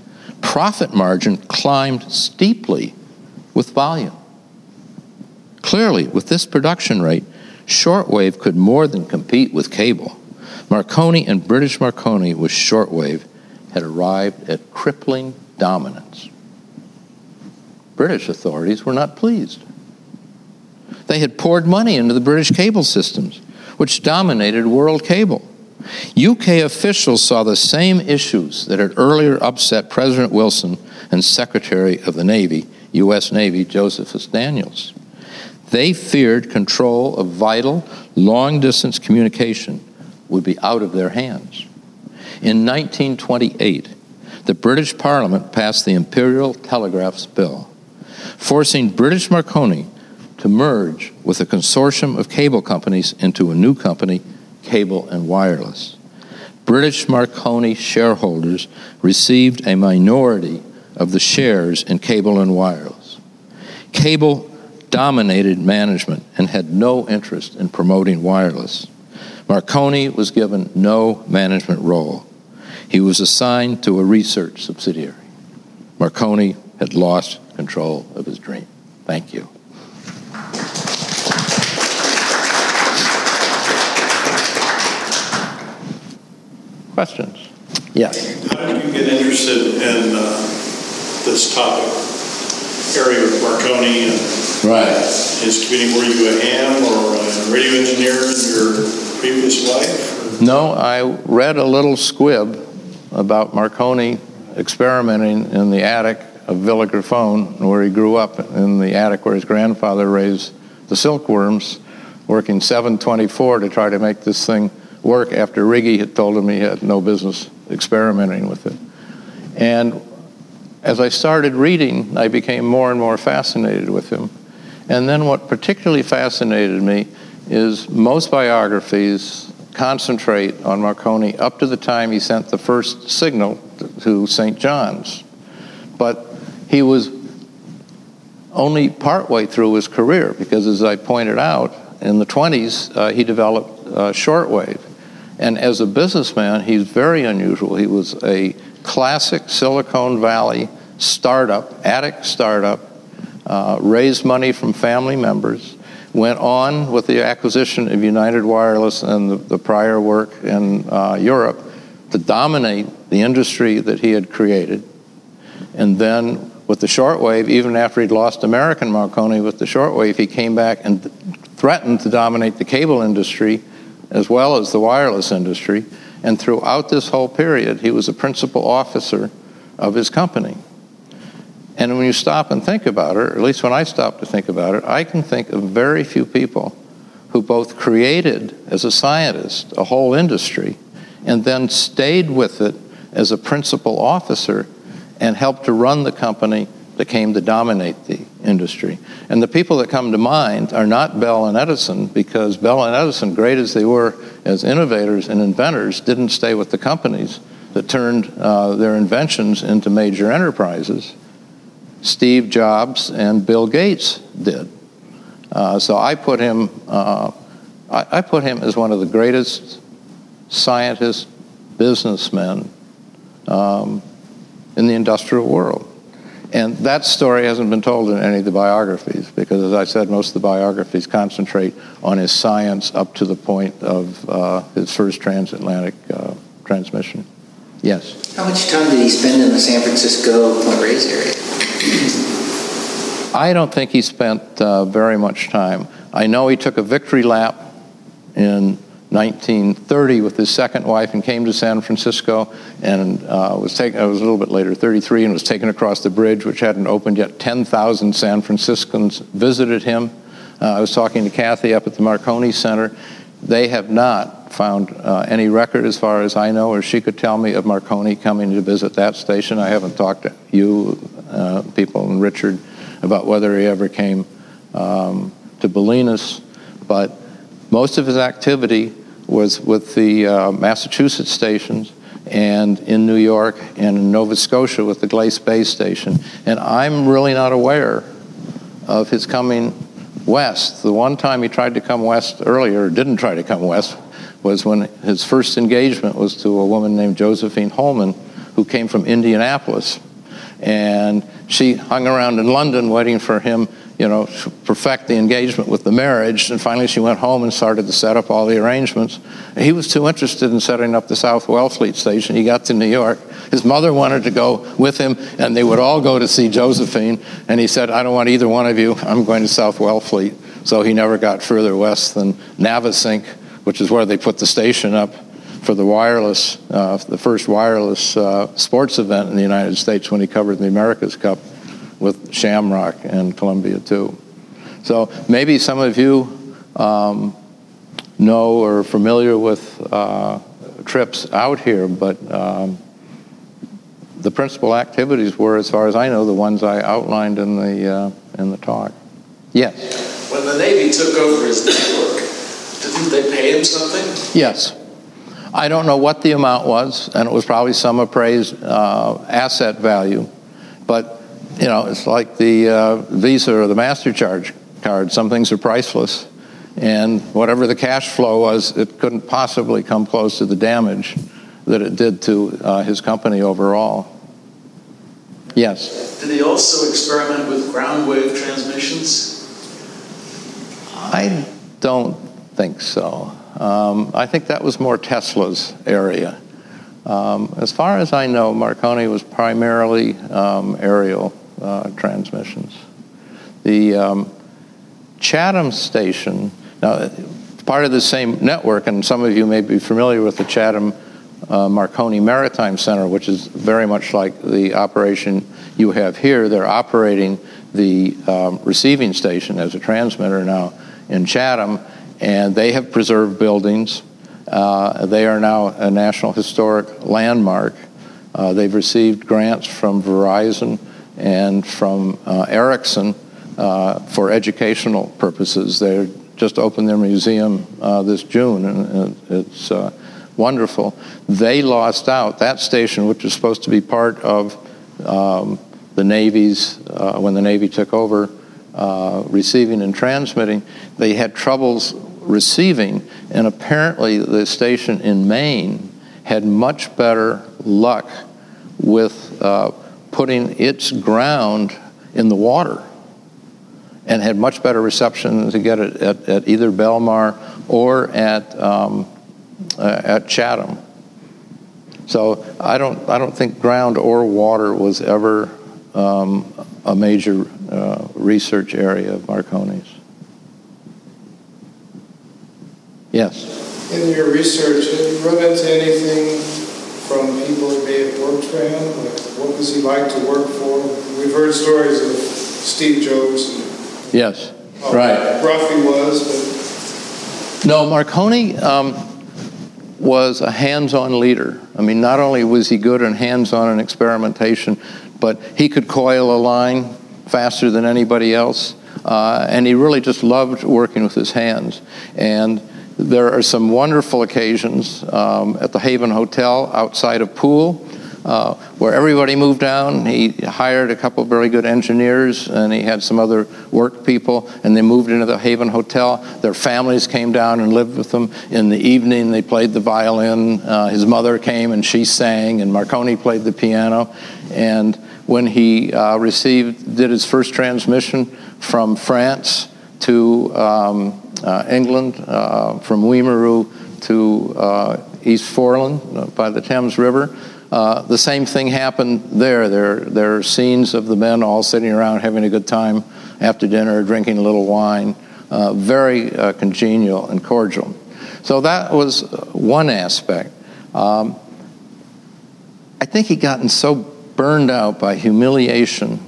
Profit margin climbed steeply with volume. Clearly, with this production rate, shortwave could more than compete with cable. Marconi and British Marconi with shortwave had arrived at crippling dominance. British authorities were not pleased. They had poured money into the British cable systems, which dominated world cable. UK officials saw the same issues that had earlier upset President Wilson and Secretary of the Navy, U.S. Navy, Josephus Daniels. They feared control of vital, long distance communication would be out of their hands. In 1928, the British Parliament passed the Imperial Telegraphs Bill, forcing British Marconi to merge with a consortium of cable companies into a new company, Cable and Wireless. British Marconi shareholders received a minority of the shares in Cable and Wireless. Cable dominated management and had no interest in promoting wireless. Marconi was given no management role he was assigned to a research subsidiary. Marconi had lost control of his dream. Thank you. Questions? Yes. How did you get interested in uh, this topic, area with Marconi and right. his community? Were you a ham or a radio engineer in your previous life? No, I read a little squib about Marconi experimenting in the attic of Villa where he grew up in the attic where his grandfather raised the silkworms, working 724 to try to make this thing work after Righi had told him he had no business experimenting with it. And as I started reading, I became more and more fascinated with him. And then what particularly fascinated me is most biographies concentrate on Marconi up to the time he sent the first signal to St. John's. But he was only partway through his career because, as I pointed out, in the 20s, uh, he developed uh, shortwave. And as a businessman, he's very unusual. He was a classic Silicon Valley startup, attic startup, uh, raised money from family members, went on with the acquisition of United Wireless and the, the prior work in uh, Europe to dominate the industry that he had created. And then with the shortwave, even after he'd lost American Marconi with the shortwave, he came back and threatened to dominate the cable industry as well as the wireless industry. And throughout this whole period, he was a principal officer of his company. And when you stop and think about it, or at least when I stop to think about it, I can think of very few people who both created, as a scientist, a whole industry, and then stayed with it as a principal officer and helped to run the company that came to dominate the industry. And the people that come to mind are not Bell and Edison, because Bell and Edison, great as they were as innovators and inventors, didn't stay with the companies that turned uh, their inventions into major enterprises. Steve Jobs and Bill Gates did. Uh, so I put him, uh, I, put him as one of the greatest scientists, businessmen um, in the industrial world. And that story hasn't been told in any of the biographies because, as I said, most of the biographies concentrate on his science up to the point of uh, his first transatlantic uh, transmission. Yes. How much time did he spend in the San Francisco Point Reyes area? I don't think he spent uh, very much time. I know he took a victory lap in 1930 with his second wife and came to San Francisco and uh, was taken, it was a little bit later, 33, and was taken across the bridge, which hadn't opened yet. 10,000 San Franciscans visited him. Uh, I was talking to Kathy up at the Marconi Center. They have not found uh, any record, as far as I know, or she could tell me of Marconi coming to visit that station. I haven't talked to you uh, people and Richard about whether he ever came um, to Bolinas, but most of his activity was with the uh, Massachusetts stations and in New York and in Nova Scotia with the Glace Bay station. And I'm really not aware of his coming west. The one time he tried to come west earlier, didn't try to come west, was when his first engagement was to a woman named Josephine Holman, who came from Indianapolis. And she hung around in London waiting for him, you know, perfect the engagement with the marriage. And finally, she went home and started to set up all the arrangements. He was too interested in setting up the South Wellfleet station. He got to New York. His mother wanted to go with him, and they would all go to see Josephine. And he said, I don't want either one of you. I'm going to South Wellfleet. So he never got further west than Navesink, which is where they put the station up for the wireless, uh, the first wireless uh, sports event in the United States when he covered the America's Cup with Shamrock and Columbia too. So maybe some of you um, know or are familiar with uh, trips out here, but um, the principal activities were, as far as I know, the ones I outlined in the uh, in the talk. Yes. When the Navy took over his network, didn't they pay him something? Yes. I don't know what the amount was, and it was probably some appraised uh, asset value. But, you know, it's like the uh, Visa or the MasterCharge card. Some things are priceless. And whatever the cash flow was, it couldn't possibly come close to the damage that it did to uh, his company overall. Yes. Did he also experiment with ground wave transmissions? I don't think so. Um, I think that was more Tesla's area. Um, as far as I know, Marconi was primarily um, aerial uh, transmissions. The um, Chatham station, now, part of the same network, and some of you may be familiar with the Chatham uh, Marconi Maritime Center, which is very much like the operation you have here. They're operating the um, receiving station as a transmitter now in Chatham, and they have preserved buildings. Uh, they are now a National Historic Landmark. Uh, they've received grants from Verizon and from uh, Ericsson uh, for educational purposes. They just opened their museum uh, this June, and it's uh, wonderful. They lost out that station, which was supposed to be part of um, the Navy's when the Navy took over. receiving and transmitting, they had troubles receiving, and apparently the station in Maine had much better luck with uh, putting its ground in the water and had much better reception to get it at, at either Belmar or at, um, uh, at Chatham. So I don't, I don't think ground or water was ever um, a major uh, research area of Marconi's. Yes. In your research, have you run into anything from people who may have worked for him? What was he like to work for? We've heard stories of Steve Jobs. And yes. Right. Rough he was, but. No, Marconi um, was a hands-on leader. I mean, not only was he good in hands-on and experimentation, but he could coil a line faster than anybody else, uh, and he really just loved working with his hands. And there are some wonderful occasions um, at the Haven Hotel outside of Poole uh, where everybody moved down. He hired a couple very good engineers, and he had some other work people, and they moved into the Haven Hotel. Their families came down and lived with them. In the evening, they played the violin. Uh, his mother came and she sang, and Marconi played the piano. And when he uh, received, did his first transmission from France to um, uh, England, uh, from Wimereux to East Foreland by the Thames River, uh, the same thing happened there. there. There are scenes of the men all sitting around having a good time after dinner, drinking a little wine, uh, very uh, congenial and cordial. So that was one aspect. Um, I think he'd gotten so burned out by humiliation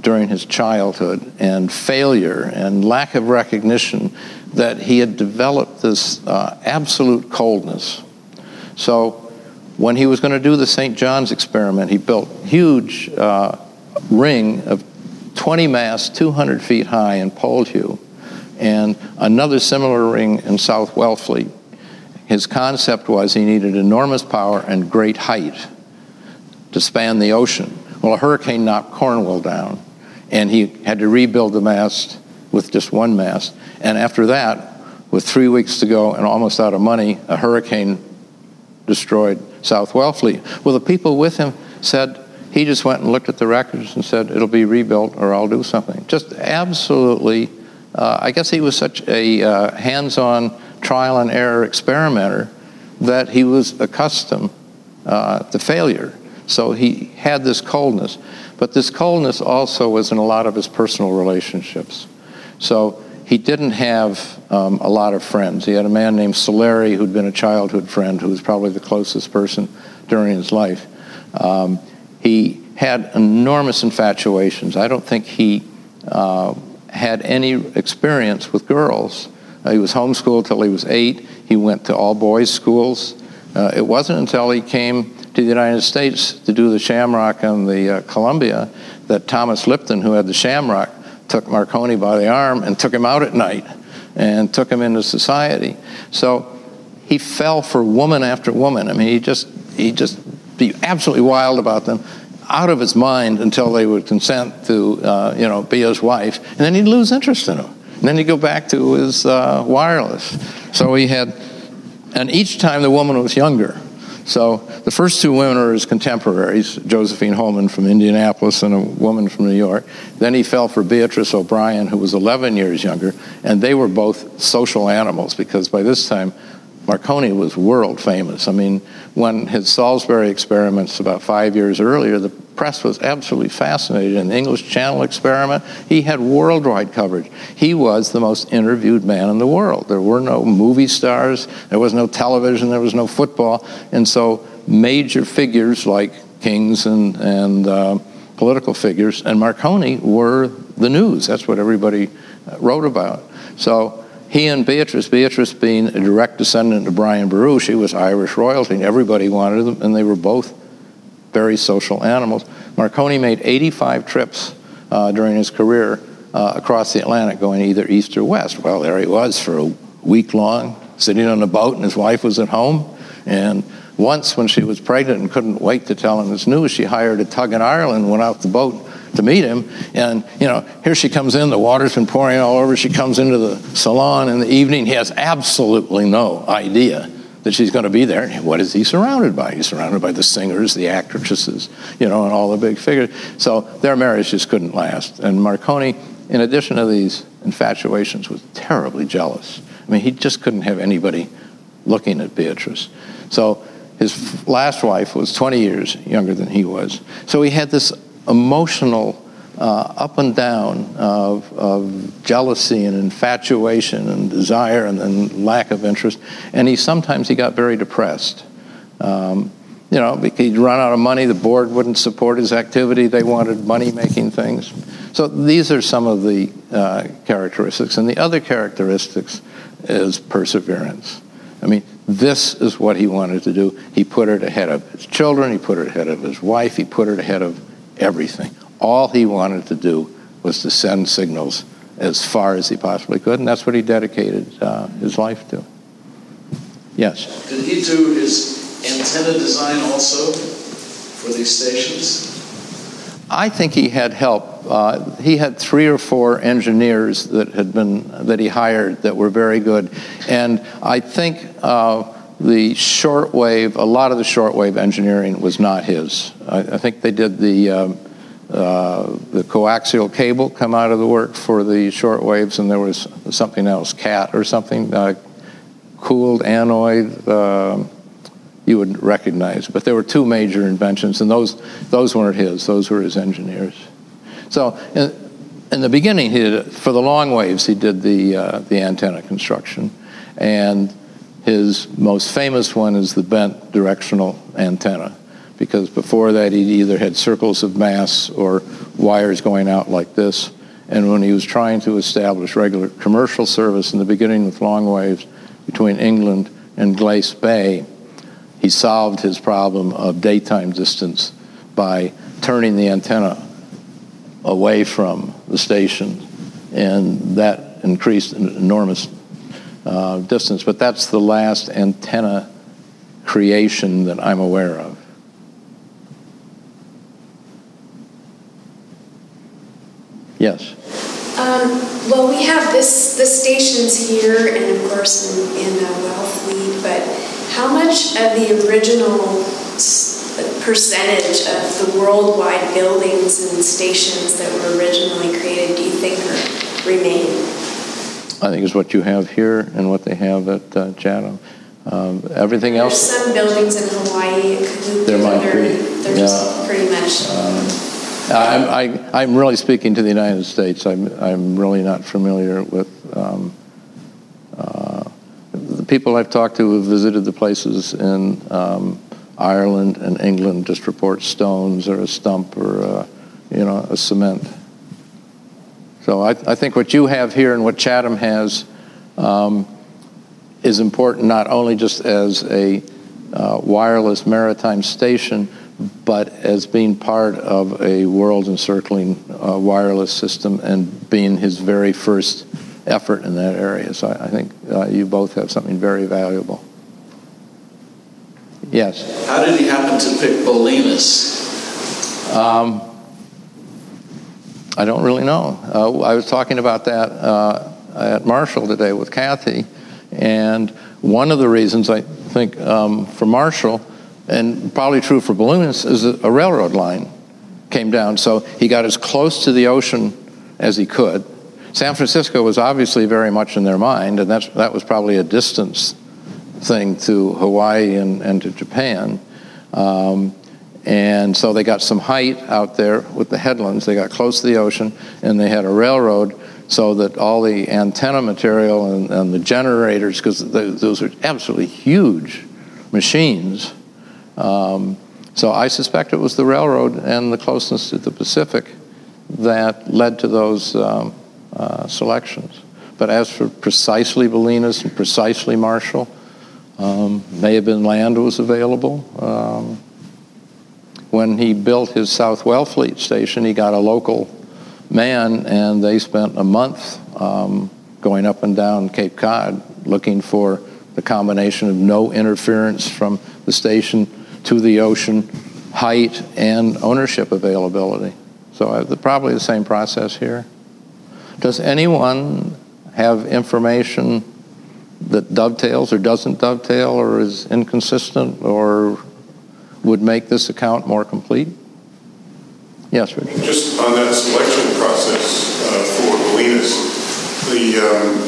during his childhood and failure and lack of recognition that he had developed this uh, absolute coldness. So when he was going to do the St. John's experiment, he built huge uh, ring of 20 masts, 200 feet high in Poldhu, and another similar ring in South Wellfleet. His concept was he needed enormous power and great height to span the ocean. Well, a hurricane knocked Cornwall down, and he had to rebuild the mast with just one mast. And after that, with three weeks to go and almost out of money, a hurricane destroyed South Wellfleet. Well, the people with him said he just went and looked at the records and said, it'll be rebuilt or I'll do something. Just absolutely, uh, I guess he was such a uh, hands on trial and error experimenter that he was accustomed uh, to failure. So he had this coldness. But this coldness also was in a lot of his personal relationships. So he didn't have um, a lot of friends. He had a man named Solari who'd been a childhood friend who was probably the closest person during his life. Um, he had enormous infatuations. I don't think he uh, had any experience with girls. Uh, he was homeschooled till he was eight. He went to all boys schools. Uh, it wasn't until he came to the United States to do the Shamrock and the uh, Columbia that Thomas Lipton, who had the Shamrock, took Marconi by the arm and took him out at night and took him into society. So he fell for woman after woman. I mean, he just he just be absolutely wild about them, out of his mind until they would consent to uh, you know be his wife, and then he'd lose interest in them. And then he'd go back to his uh, wireless. So he had, and each time the woman was younger. So the first two women are his contemporaries, Josephine Holman from Indianapolis and a woman from New York. Then he fell for Beatrice O'Brien, who was 11 years younger, and they were both social animals because by this time Marconi was world famous. I mean, when his Salisbury experiments about five years earlier, the press was absolutely fascinated. In the English Channel experiment, he had worldwide coverage. He was the most interviewed man in the world. There were no movie stars, there was no television, there was no football. And so major figures like kings and, and uh, political figures and Marconi were the news. That's what everybody uh, wrote about. So he and Beatrice, Beatrice being a direct descendant of Brian Boru, she was Irish royalty, and everybody wanted them, and they were both very social animals. Marconi made 85 trips uh, during his career uh, across the Atlantic, going either east or west. Well, there he was for a week long, sitting on a boat, and his wife was at home. And once, when she was pregnant and couldn't wait to tell him this news, she hired a tug in Ireland, went out the boat to meet him. And, you know, here she comes in, the water's been pouring all over. She comes into the salon in the evening. He has absolutely no idea that she's going to be there. What is he surrounded by? He's surrounded by the singers, the actresses, you know, and all the big figures. So their marriage just couldn't last. And Marconi, in addition to these infatuations, was terribly jealous. I mean, he just couldn't have anybody looking at Beatrice. So his last wife was 20 years younger than he was. So he had this emotional uh, up and down of, of, jealousy and infatuation and desire and then lack of interest. And he sometimes he got very depressed. Um, you know, he'd run out of money. The board wouldn't support his activity. They wanted money-making things. So these are some of the uh, characteristics. And the other characteristics is perseverance. I mean, this is what he wanted to do. He put it ahead of his children, he put it ahead of his wife, he put it ahead of everything. All he wanted to do was to send signals as far as he possibly could, and that's what he dedicated uh, his life to. Yes? Did he do his antenna design also for these stations? I think he had help. Uh, he had three or four engineers that had been that he hired that were very good, and I think uh, the shortwave, a lot of the shortwave engineering was not his. I, I think they did the um, uh, the coaxial cable come out of the work for the shortwaves, and there was something else, CAT or something, uh, cooled anoid. Um, you would recognize. But there were two major inventions, and those, those weren't his, those were his engineers. So in, in the beginning, he did, for the long waves, he did the, uh, the antenna construction. And his most famous one is the bent directional antenna, because before that, he either had circles of mass or wires going out like this. And when he was trying to establish regular commercial service in the beginning with long waves between England and Glace Bay, he solved his problem of daytime distance by turning the antenna away from the station, and that increased an enormous uh, distance. But that's the last antenna creation that I'm aware of. Yes. Um, well, we have this the stations here, and of course in, in Wellfleet, but how much of the original percentage of the worldwide buildings and stations that were originally created do you think remain? I think is what you have here and what they have at uh, Chatham. Um, everything There's else. some buildings in Hawaii, there might be. they're yeah. just pretty much. Um, I'm, I, am really speaking to the United States. I'm, I'm really not familiar with um, uh, the people I've talked to who have visited the places in um, Ireland and England just report stones or a stump or a, you know a cement. So I, I, think what you have here and what Chatham has um, is important not only just as a uh, wireless maritime station, but as being part of a world encircling uh, wireless system and being his very first effort in that area. So I, I think uh, you both have something very valuable. Yes. How did he happen to pick Bolinas? Um, I don't really know. Uh, I was talking about that uh, at Marshall today with Kathy, and one of the reasons I think um, for Marshall, and probably true for Bolinas, is that a railroad line came down. So he got as close to the ocean as he could, San Francisco was obviously very much in their mind, and that's, that was probably a distance thing to Hawaii and, and to Japan. Um, and so they got some height out there with the headlands. They got close to the ocean, and they had a railroad so that all the antenna material and, and the generators, because those are absolutely huge machines. Um, so I suspect it was the railroad and the closeness to the Pacific that led to those um, uh, selections. But as for precisely Bolinas and precisely Marshall, um, may have been land was available. Um, when he built his South Wellfleet station, he got a local man, and they spent a month um, going up and down Cape Cod looking for the combination of no interference from the station to the ocean, height, and ownership availability. So uh, probably the same process here. Does anyone have information that dovetails or doesn't dovetail or is inconsistent or would make this account more complete? Yes, Richard. Just on that selection process uh, for Bolinas, the, um,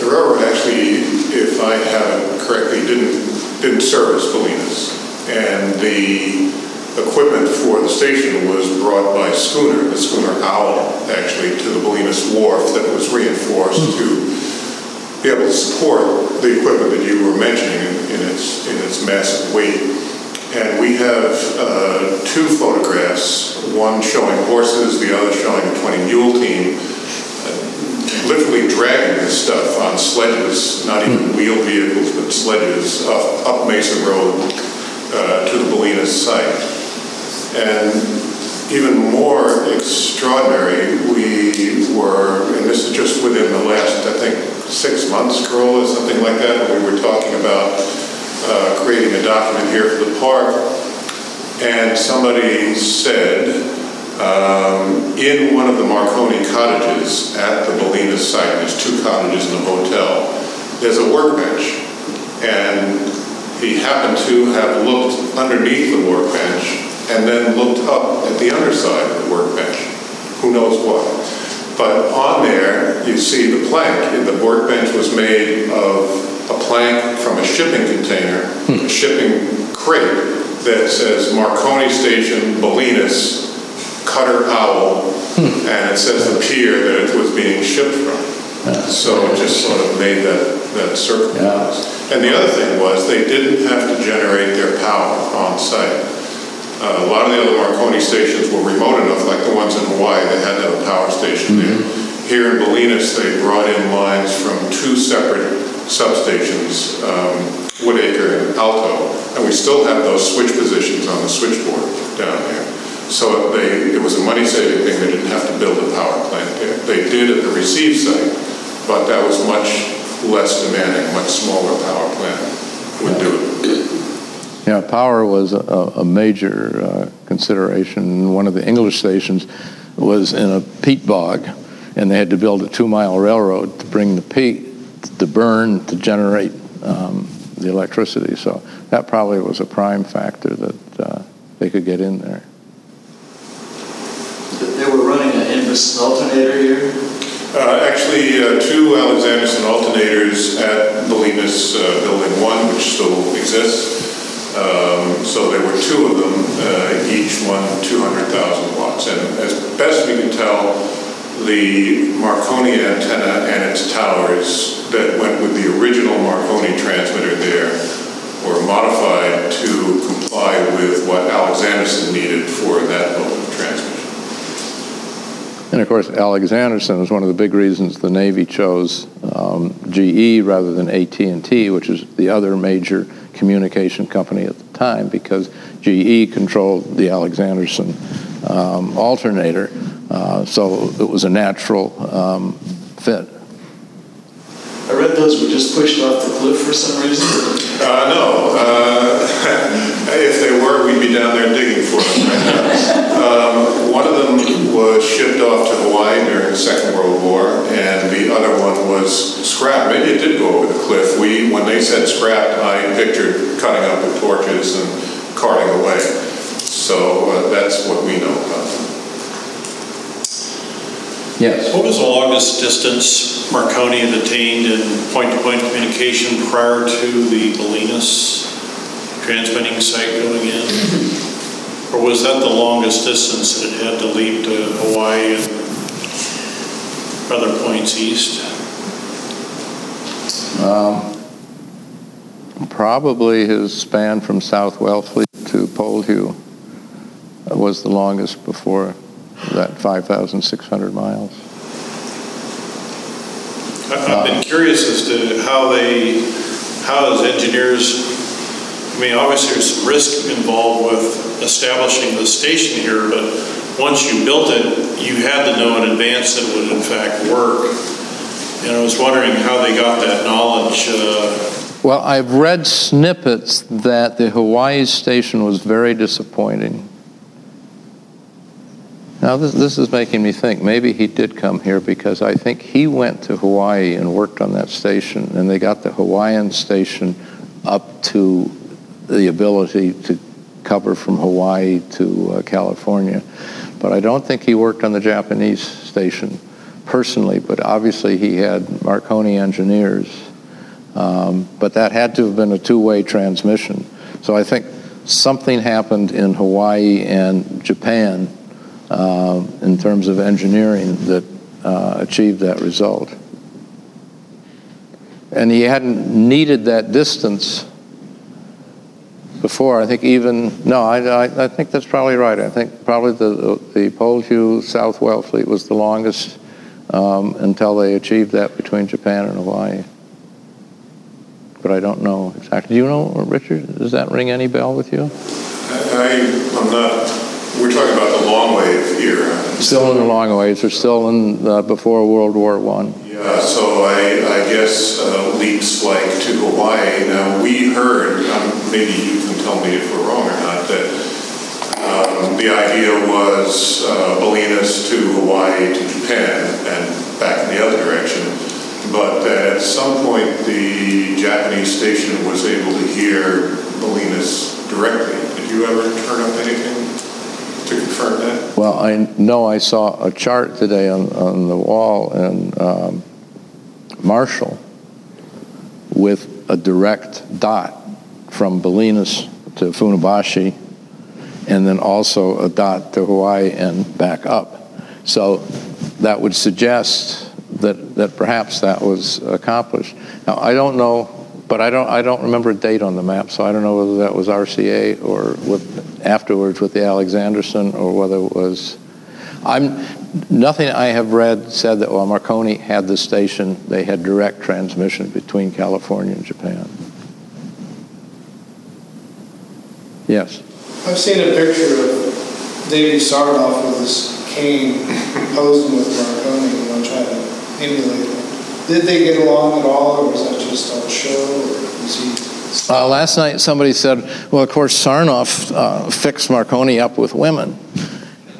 the railroad actually, if I have it correctly, didn't, didn't service Bolinas. And the equipment for the station was brought by schooner, the schooner Owl, actually, to the Bolinas Wharf that was reinforced to be able to support the equipment that you were mentioning in, in its, in its massive weight. And we have uh, two photographs, one showing horses, the other showing a 20 mule team, uh, literally dragging this stuff on sledges not even wheeled vehicles but sledges up, up Mesa Road uh, to the Bolinas site. And even more extraordinary, we were, and this is just within the last, I think, six months, Carola, something like that, we were talking about uh, creating a document here for the park, and somebody said, um, in one of the Marconi cottages at the Bolinas site, there's two cottages and a hotel, there's a workbench. And he happened to have looked underneath the workbench and then looked up at the underside of the workbench. Who knows what? But on there, you see the plank. The workbench was made of a plank from a shipping container, hmm. a shipping crate that says Marconi Station, Bolinas, Cutter Owl, hmm. and it says the pier that it was being shipped from. So it just sort of made that, that circle. And the other thing was, they didn't have to generate their power on site. Uh, a lot of the other Marconi stations were remote enough, like the ones in Hawaii, they had to have a power station there. Here in Bolinas, they brought in lines from two separate substations, um, Woodacre and Alto, and we still have those switch positions on the switchboard down there. So they, it was a money-saving thing, they didn't have to build a power plant there. They did at the receive site, but that was much less demanding, much smaller power plant would do it. Yeah, power was a, a major uh, consideration. One of the English stations was in a peat bog, and they had to build a two-mile railroad to bring the peat to burn to generate um, the electricity. So that probably was a prime factor that uh, they could get in there. They were running an Invis alternator here? Uh, Actually, uh, two Alexanderson alternators at Bolinas uh, Building 1, which still exists. Um, So there were two of them, uh, each one 200,000 watts. And as best we can tell, the Marconi antenna and its towers that went with the original Marconi transmitter there were modified to comply with what Alexanderson needed for that mode of transmission. And of course, Alexanderson was one of the big reasons the Navy chose um, GE rather than AT&T, which is the other major communication company at the time, because GE controlled the Alexanderson um, alternator. Uh, so it was a natural um, fit. I read those were just pushed off the cliff for some reason. Uh, no, uh, if they were, we'd be down there digging for them right. Um, one of them was shipped off to Hawaii during the Second World War, and the other one was scrapped. Maybe it did go over the cliff. We, when they said scrapped, I pictured cutting up with torches and carting away. So uh, that's what we know about them. Yes. What was the longest distance Marconi had attained in point-to-point communication prior to the Bolinas transmitting site going in? Or was that the longest distance that it had to leap to Hawaii and other points east? Um, Probably his span from South Wellfleet to Poldhu was the longest before that 5,600 miles. I've been curious as to how they, how as engineers, I mean, obviously there's some risk involved with establishing the station here, but once you built it, you had to know in advance that it would in fact work. And I was wondering how they got that knowledge. uh, Well, I've read snippets that the Hawaii station was very disappointing. Now, this, this is making me think maybe he did come here because I think he went to Hawaii and worked on that station, and they got the Hawaiian station up to the ability to cover from Hawaii to uh, California. But I don't think he worked on the Japanese station personally, but obviously he had Marconi engineers. Um, but that had to have been a two-way transmission. So I think something happened in Hawaii and Japan uh, in terms of engineering that uh, achieved that result. And he hadn't needed that distance before. I think even no, I, I, I think that's probably right. I think probably the the Poldhu South fleet was the longest um, until they achieved that between Japan and Hawaii. but I don't know exactly. Do you know, Richard? Does that ring any bell with you? I, I'm not, we're talking about the long wave here. Still in the long waves. They're still in uh, before World War One. Yeah, so I, I guess uh, Leap's flight to Hawaii. Now, we heard, um, maybe you tell me if we're wrong or not, that um, the idea was uh, Bolinas to Hawaii to Japan and back in the other direction. But that at some point the Japanese station was able to hear Bolinas directly. Did you ever turn up anything to confirm that? Well, I know I saw a chart today on, on the wall in um, Marshall with a direct dot from Bolinas to Funabashi, and then also a dot to Hawaii and back up. So that would suggest that, that perhaps that was accomplished. Now, I don't know, but I don't, I don't remember a date on the map, so I don't know whether that was RCA or with, afterwards with the Alexanderson or whether it was. I'm, nothing I have read said that while Marconi had the station, they had direct transmission between California and Japan. Yes. I've seen a picture of Davey Sarnoff with his cane posing with Marconi, you know, trying to emulate him. Did they get along at all, or was that just on a show, or was he? Uh, last night, somebody said, well, of course, Sarnoff uh, fixed Marconi up with women.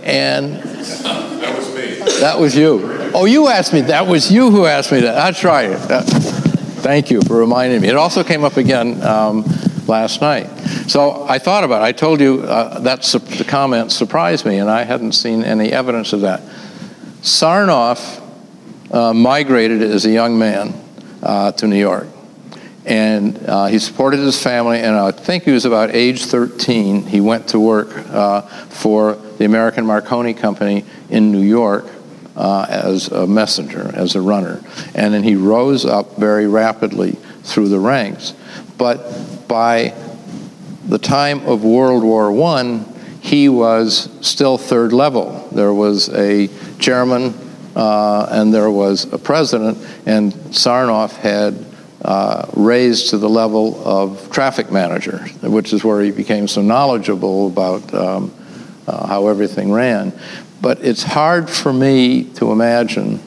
And That was me. that was you. Oh, you asked me. That was you who asked me that. That's right. That- thank you for reminding me. It also came up again um, last night. So I thought about it. I told you uh, that su- the comment surprised me, and I hadn't seen any evidence of that. Sarnoff uh, migrated as a young man uh, to New York. And uh, he supported his family, and I think he was about age 13. He went to work uh, for the American Marconi Company in New York uh, as a messenger, as a runner. And then he rose up very rapidly through the ranks. But by the time of World War I, he was still third level. There was a chairman uh, and there was a president, and Sarnoff had uh, raised to the level of traffic manager, which is where he became so knowledgeable about um, uh, how everything ran. But it's hard for me to imagine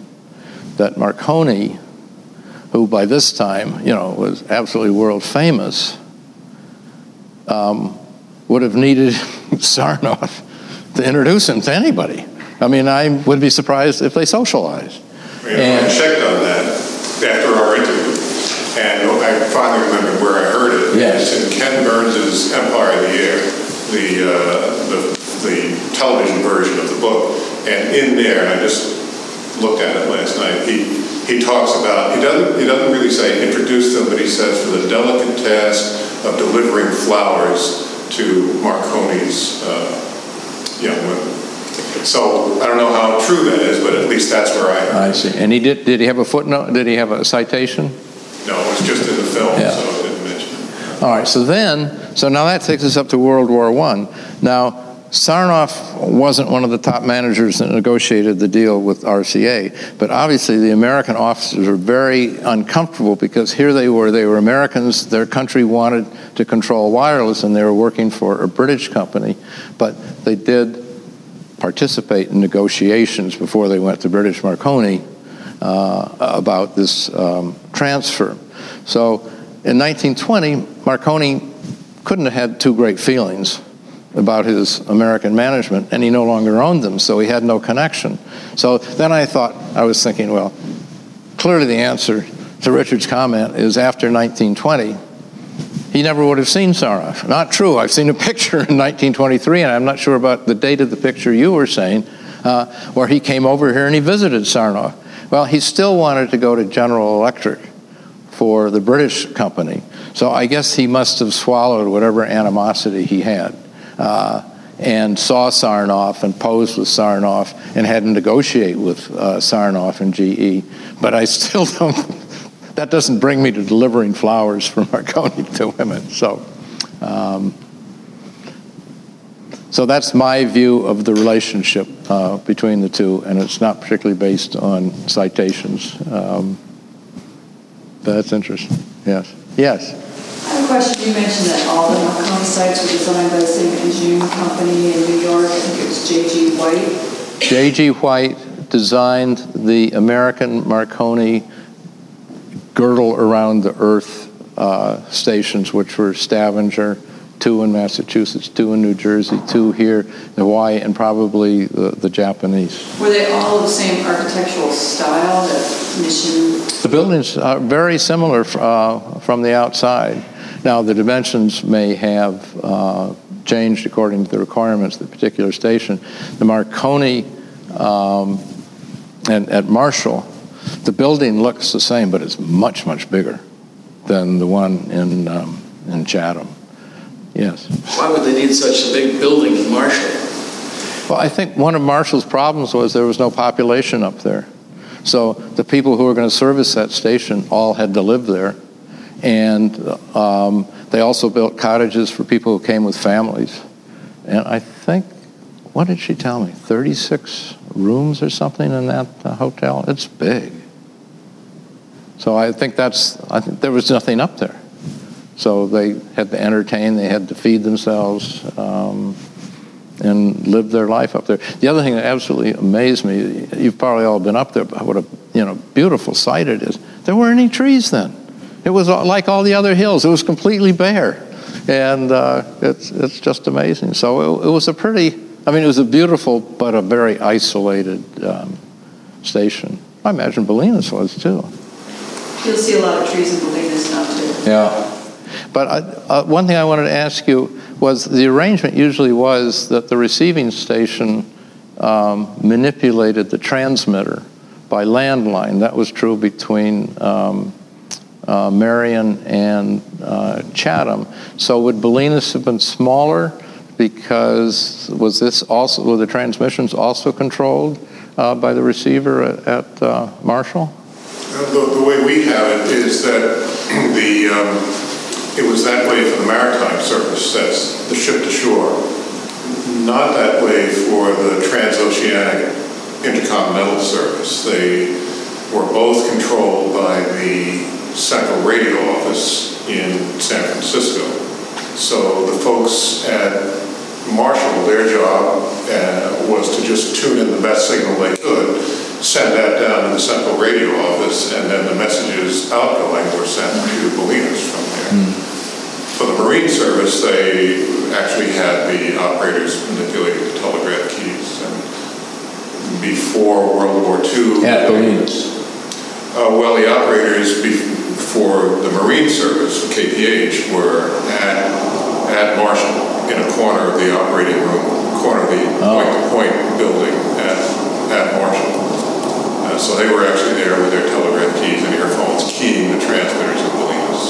that Marconi, who by this time, you know, was absolutely world famous, um, would have needed Sarnoff to introduce him to anybody. I mean, I would be surprised if they socialized. You know, I checked on that after our interview, and I finally remembered where I heard it. Yes. It's in Ken Burns' Empire of the Air, the, uh, the, the television version of the book. And in there, and I just looked at it last night, he, he talks about, he doesn't, he doesn't really say introduce them, but he says for the delicate task of delivering flowers to Marconi's uh, young women. So I don't know how true that is, but at least that's where I. I see. And he did. Did he have a footnote? Did he have a citation? No, it was just in the film, Yeah. so I didn't mention it. All right. So then, so now that takes us up to World War One. Now, Sarnoff wasn't one of the top managers that negotiated the deal with RCA, but obviously the American officers were very uncomfortable because here they were. They were Americans. Their country wanted to control wireless, and they were working for a British company, but they did participate in negotiations before they went to British Marconi uh, about this um, transfer. So in 1920, Marconi couldn't have had two great feelings about his American management, and he no longer owned them, so he had no connection. So then I thought, I was thinking, well, clearly the answer to Richard's comment is after 1920, he never would have seen Sarnoff. Not true. I've seen a picture in 1923, and I'm not sure about the date of the picture you were saying, uh, where he came over here and he visited Sarnoff. Well, he still wanted to go to General Electric for the British company, so I guess he must have swallowed whatever animosity he had. Uh, and saw Sarnoff and posed with Sarnoff and had to negotiate with uh, Sarnoff and GE. But I still don't that doesn't bring me to delivering flowers from Marconi to women. So, um, so that's my view of the relationship uh, between the two, and it's not particularly based on citations. Um, that's interesting. Yes. Yes. I have a question. You mentioned that all the Marconi sites were designed by the same engineering company in New York. I think it was J.G. White. J.G. White designed the American Marconi girdle around the Earth uh, stations, which were Stavanger, two in Massachusetts, two in New Jersey, two here in Hawaii, and probably the, the Japanese. Were they all the same architectural style, the mission? The buildings are very similar uh, from the outside. Now, the dimensions may have uh, changed according to the requirements of the particular station. The Marconi um, and at Marshall, the building looks the same, but it's much, much bigger than the one in, um, in Chatham. Yes. Why would they need such a big building in Marshall? Well, I think one of Marshall's problems was there was no population up there. So the people who were going to service that station all had to live there. And um, they also built cottages for people who came with families. And I think, what did she tell me? 36 rooms or something in that uh, hotel? It's big. So I think that's, I think there was nothing up there. So they had to entertain, they had to feed themselves, um, and live their life up there. The other thing that absolutely amazed me, you've probably all been up there, but what a you know beautiful sight it is. There weren't any trees then. It was like all the other hills. It was completely bare, and uh, it's it's just amazing. So it, it, was a pretty, I mean, it was a beautiful but a very isolated um, station. I imagine Bolinas was too. You'll see a lot of trees in Bolinas now too. Yeah. But I, uh, one thing I wanted to ask you was the arrangement usually was that the receiving station um, manipulated the transmitter by landline. That was true between um, uh, Marion and uh, Chatham. So would Bolinas have been smaller because was this also were the transmissions also controlled uh, by the receiver at, at uh, Marshall? The, the, way we have it is that the um, it was that way for the maritime service, that's the ship to shore. Not that way for the transoceanic intercontinental service. They were both controlled by the central radio office in San Francisco. So the folks at Marshall, their job uh, was to just tune in the best signal they could, send that down to the central radio office, and then the messages outgoing were sent to Bolinas from there. Mm. For the Marine Service, they actually had the operators manipulate the telegraph keys. And before World War II, at Bolinas. Uh, well, the operators for the Marine Service, KPH, were at, at Marshall in a corner of the operating room, corner of the oh. point-to-point -point building at, at Marshall. Uh, so they were actually there with their telegraph keys and earphones keying the transmitters at Bolinas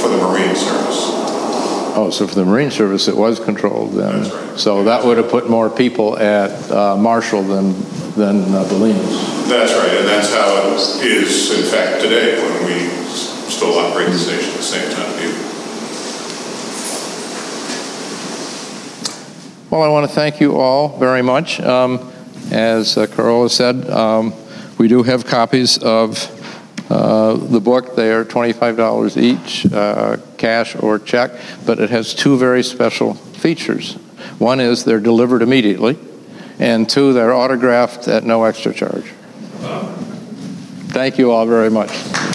for the Marine Service. Oh, so for the Marine Service, it was controlled then. That's right. So that would have put more people at uh, Marshall than than uh. That's right, and that's how it is, in fact, today when we still operate the station at the same time year. Well, I want to thank you all very much. Um, as uh, Carola said, um, we do have copies of uh, the book, they are $25 each, uh, cash or check, but it has two very special features. One is they're delivered immediately, and two, they're autographed at no extra charge. Thank you all very much.